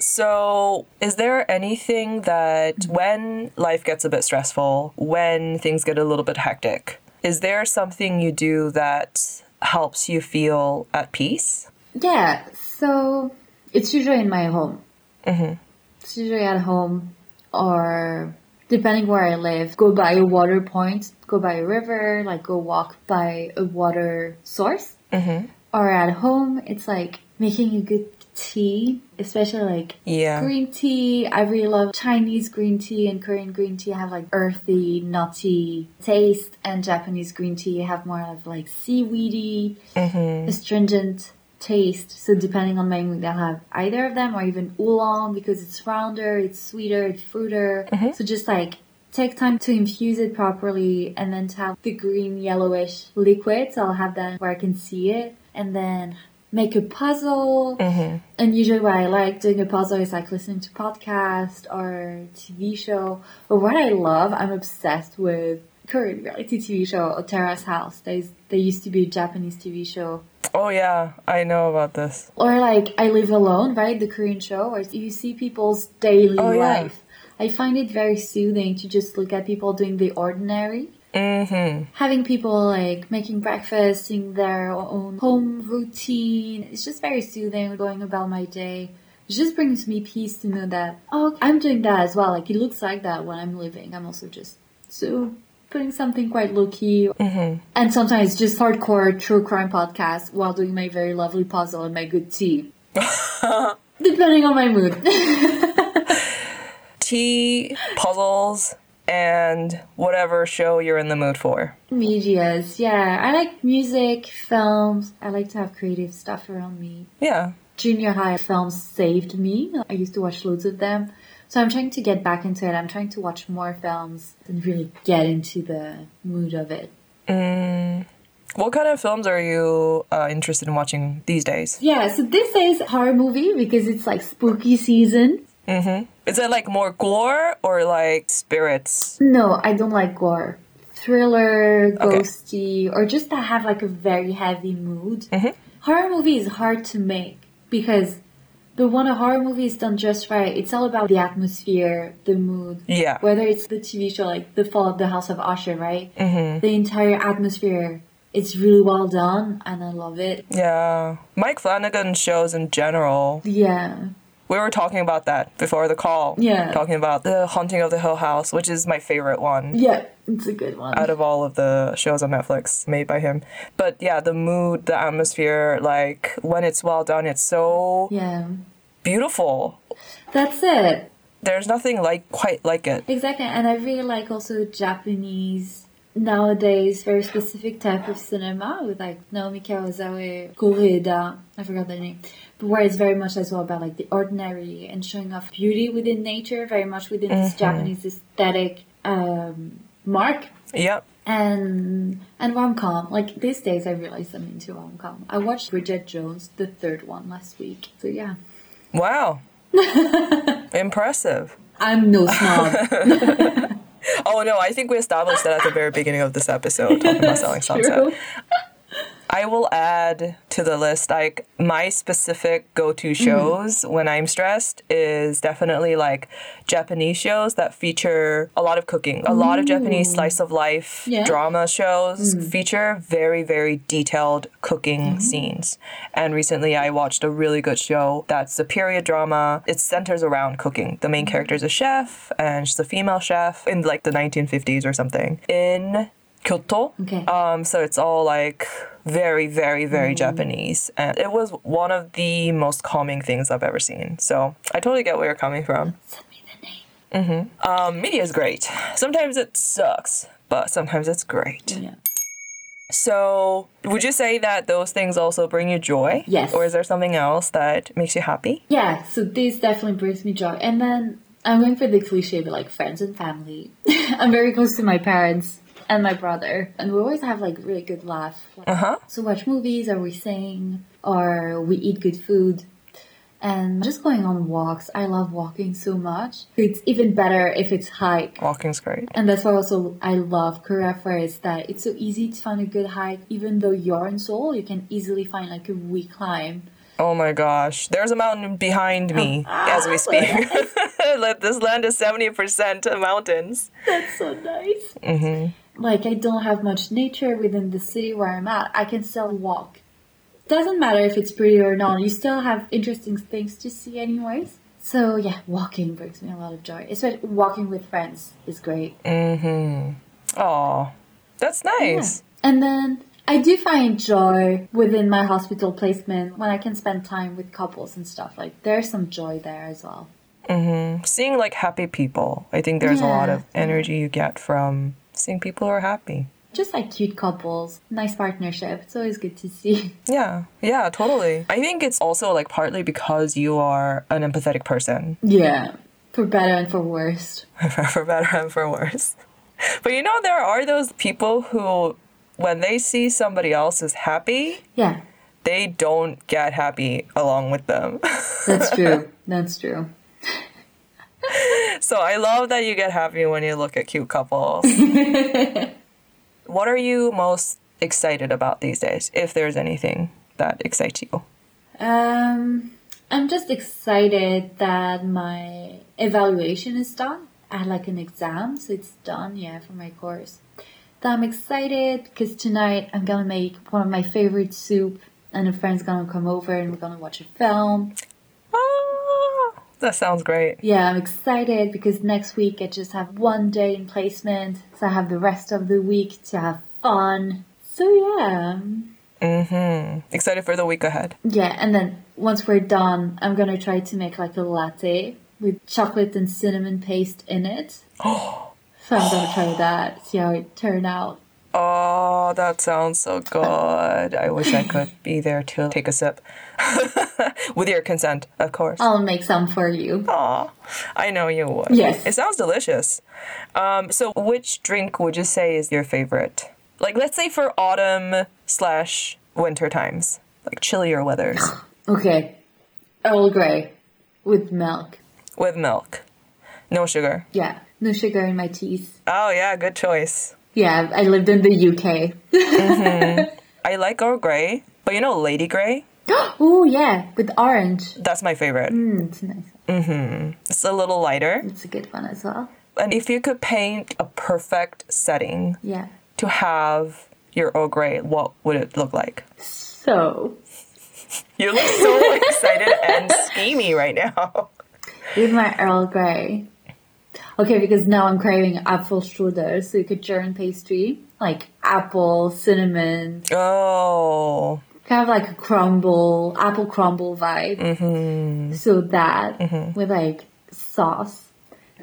So, is there anything that when life gets a bit stressful, when things get a little bit hectic, is there something you do that helps you feel at peace? Yeah, so it's usually in my home. Mm-hmm. It's usually at home, or depending where I live, go by a water point, go by a river, like go walk by a water source. Mm-hmm. Or at home, it's like making a good tea, especially like Yeah. green tea. I really love Chinese green tea and Korean green tea have like earthy, nutty taste, and Japanese green tea have more of like seaweedy, mm-hmm. astringent taste. So depending on my mood, I'll have either of them or even oolong because it's rounder, it's sweeter, it's fruiter. Mm-hmm. So just like take time to infuse it properly and then to have the green yellowish liquid. So I'll have that where I can see it and then make a puzzle. Mm-hmm. And usually what I like doing a puzzle is like listening to podcast or TV show. But what I love, I'm obsessed with Korean reality TV show, Otera's House. There's, there used to be a Japanese TV show Oh yeah, I know about this. or like I Live Alone, right? The Korean show where you see people's daily Oh, yeah. life. I find it very soothing to just look at people doing the ordinary Mm-hmm. Having people like making breakfast, seeing their own home routine, it's just very soothing going about my day. It just brings me peace to know that, oh, I'm doing that as well. Like, it looks like that when I'm living. I'm also just so putting something quite low key. Mm-hmm. And sometimes just hardcore true crime podcast while doing my very lovely puzzle and my good tea. [LAUGHS] Depending on my mood. [LAUGHS] Tea, puzzles, and whatever show you're in the mood for. Medias, yeah. I like music, films. I like to have creative stuff around me. Yeah. Junior high films saved me. I used to watch loads of them. So I'm trying to get back into it. I'm trying to watch more films and really get into the mood of it. What kind of films are you uh, interested in watching these days? Yeah, so this is horror movie because it's like spooky season. Is it like more gore or like spirits? No, I don't like gore. Thriller, ghosty, or just to have like a very heavy mood. Horror movie is hard to make because the one a horror movie is done just right. It's all about the atmosphere, the mood. Yeah. Whether it's the TV show like The Fall of the House of Usher, right? Mm-hmm. The entire atmosphere. It's really well done and I love it. Yeah. Mike Flanagan shows in general. Yeah. We were talking about that before the call. Yeah. Talking about The Haunting of the Hill House, which is my favorite one. Yeah, it's a good one. out of all of the shows on Netflix made by him. But yeah, the mood, the atmosphere, like when it's well done, it's so yeah. beautiful. That's it. There's nothing like quite like it. Exactly, and I really like also Japanese nowadays very specific type of cinema with like Naomi Kawase, Koreeda, I forgot the name, but where it's very much as well about like the ordinary and showing off beauty within nature, very much within this Japanese aesthetic um, mark. Yep. And and rom com. Like these days, I realize I'm into rom com. I watched Bridget Jones, the third one, last week. So yeah, Wow. [LAUGHS] Impressive. I'm no snob. [LAUGHS] Oh no, I think we established that at the very beginning of this episode talking about [LAUGHS] selling sunset. I will add to the list like my specific go-to Mm-hmm. shows when I'm stressed is definitely like Japanese shows that feature a lot of cooking. A lot of Japanese slice of life Yeah. Mm. drama shows feature very very detailed cooking Mm-hmm. scenes. And recently I watched a really good show that's a period drama. It centers around cooking. The main character is a chef and she's a female chef in like the 1950s or something in Kyoto. Okay. Um, so it's all like very, very, very Japanese. And it was one of the most calming things I've ever seen. So I totally get where you're coming from. Send me the name. Um, media is great. Sometimes it sucks, but sometimes it's great. Yeah. So would you say that those things also bring you joy? Yes. Or is there something else that makes you happy? Yeah, so this definitely brings me joy. And then I'm going for the cliche, but like friends and family. [LAUGHS] I'm very close to my parents and my brother, and we always have like really good laugh. Uh huh. So watch movies, or we sing, or we eat good food. And just going on walks. I love walking so much. It's even better if it's hike. Walking's great. And that's why also I love Korea for is that it's so easy to find a good hike. Even though you're in Seoul, you can easily find like a weak climb. Oh my gosh. There's a mountain behind me [LAUGHS] as we speak. [LAUGHS] [LAUGHS] Like, this land is 70% mountains. That's so nice. Like I don't have much nature within the city where I'm at. I can still walk. Doesn't matter if it's pretty or not. You still have interesting things to see, anyways. So yeah, walking brings me a lot of joy. Especially walking with friends is great. Mm-hmm. Oh, that's nice. And then I do find joy within my hospital placement when I can spend time with couples and stuff. Like there's some joy there as well. Mm-hmm. Seeing like happy people, I think there's a lot of energy you get from seeing people who are happy. Just like cute couples, nice partnership. It's always good to see. [LAUGHS] Yeah, yeah, totally. I think it's also like partly because you are an empathetic person, Yeah. For better and for worse. [LAUGHS] for better and for worse. But you know, there are those people who, when they see somebody else is happy, Yeah. they don't get happy along with them. [LAUGHS] That's true. That's true. So I love that you get happy when you look at cute couples. [LAUGHS] what are you most excited about these days, if there's anything that excites you? Um, I'm just excited that my evaluation is done. I had like an exam, so it's done, yeah, for my course. that I'm excited because tonight I'm gonna make one of my favorite soup and a friend's gonna come over and we're gonna watch a film. Oh, that sounds great. Yeah, I'm excited because next week I just have one day in placement, so I have the rest of the week to have fun. So yeah. Mm-hmm. Excited for the week ahead. Yeah, and then once we're done, I'm gonna try to make like a latte with chocolate and cinnamon paste in it. [GASPS] So I'm gonna try that, see how it turned out. Oh, that sounds so good. I wish I could be there to take a sip. [LAUGHS] With your consent, of course. I'll make some for you. Aw, I know you would. Yes. It sounds delicious. Um, so, which drink would you say is your favorite? Like, let's say for autumn slash winter times, like chillier weathers, [SIGHS] Okay. Earl Grey with milk. with milk, no sugar. Yeah, no sugar in my teas. Oh yeah, good choice. Yeah, I lived in the UK. I like Earl Grey, but you know Lady Grey. [GASPS] oh yeah, with orange. That's my favorite. Mm, it's nice. Mm-hmm. It's a little lighter. It's a good one as well. And if you could paint a perfect setting Yeah. to have your Earl Grey, what would it look like? So, [LAUGHS] You look so [LAUGHS] excited and schemy right now. with my Earl Grey. Okay, because now I'm craving apple strudel, so you could churn pastry. Like apple, cinnamon, Oh, kind of like a crumble, apple crumble vibe. Mm-hmm. So that with like sauce,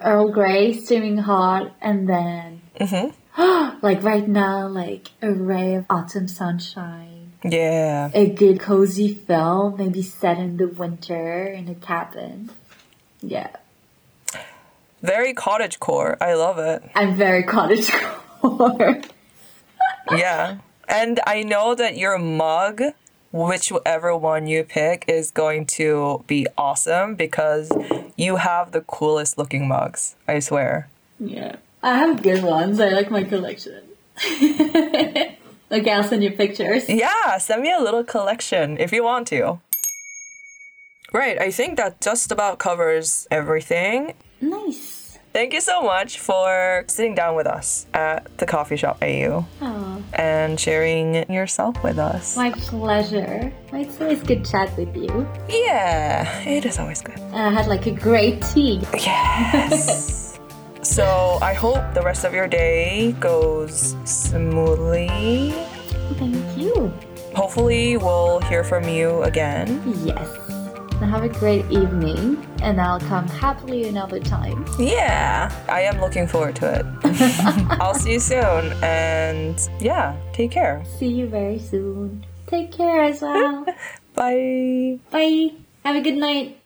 Earl Grey steaming hot, and then Mm-hmm. [GASPS] like right now, like a ray of autumn sunshine, yeah. a good cozy film, maybe set in the winter in a cabin. Yeah, Very cottage core. I love it. I'm very cottage core. [LAUGHS] Yeah. And I know that your mug, whichever one you pick, is going to be awesome because you have the coolest looking mugs. I swear. yeah, I have good ones. I like my collection. [LAUGHS] okay, I'll send you pictures. Yeah, send me a little collection if you want to. Right, I think that just about covers everything. Nice. Thank you so much for sitting down with us at the coffee shop AU Oh, and sharing yourself with us. my pleasure. It's always good chat with you. Yeah, it is always good. And I had like a great tea. Yes. [LAUGHS] so I hope the rest of your day goes smoothly. Thank you. Hopefully, we'll hear from you again. Yes. Now have a great evening, and I'll come happily another time. Yeah, I am looking forward to it. [LAUGHS] I'll see you soon, and yeah, take care. See you very soon. Take care as well. [LAUGHS] Bye. Bye. Have a good night.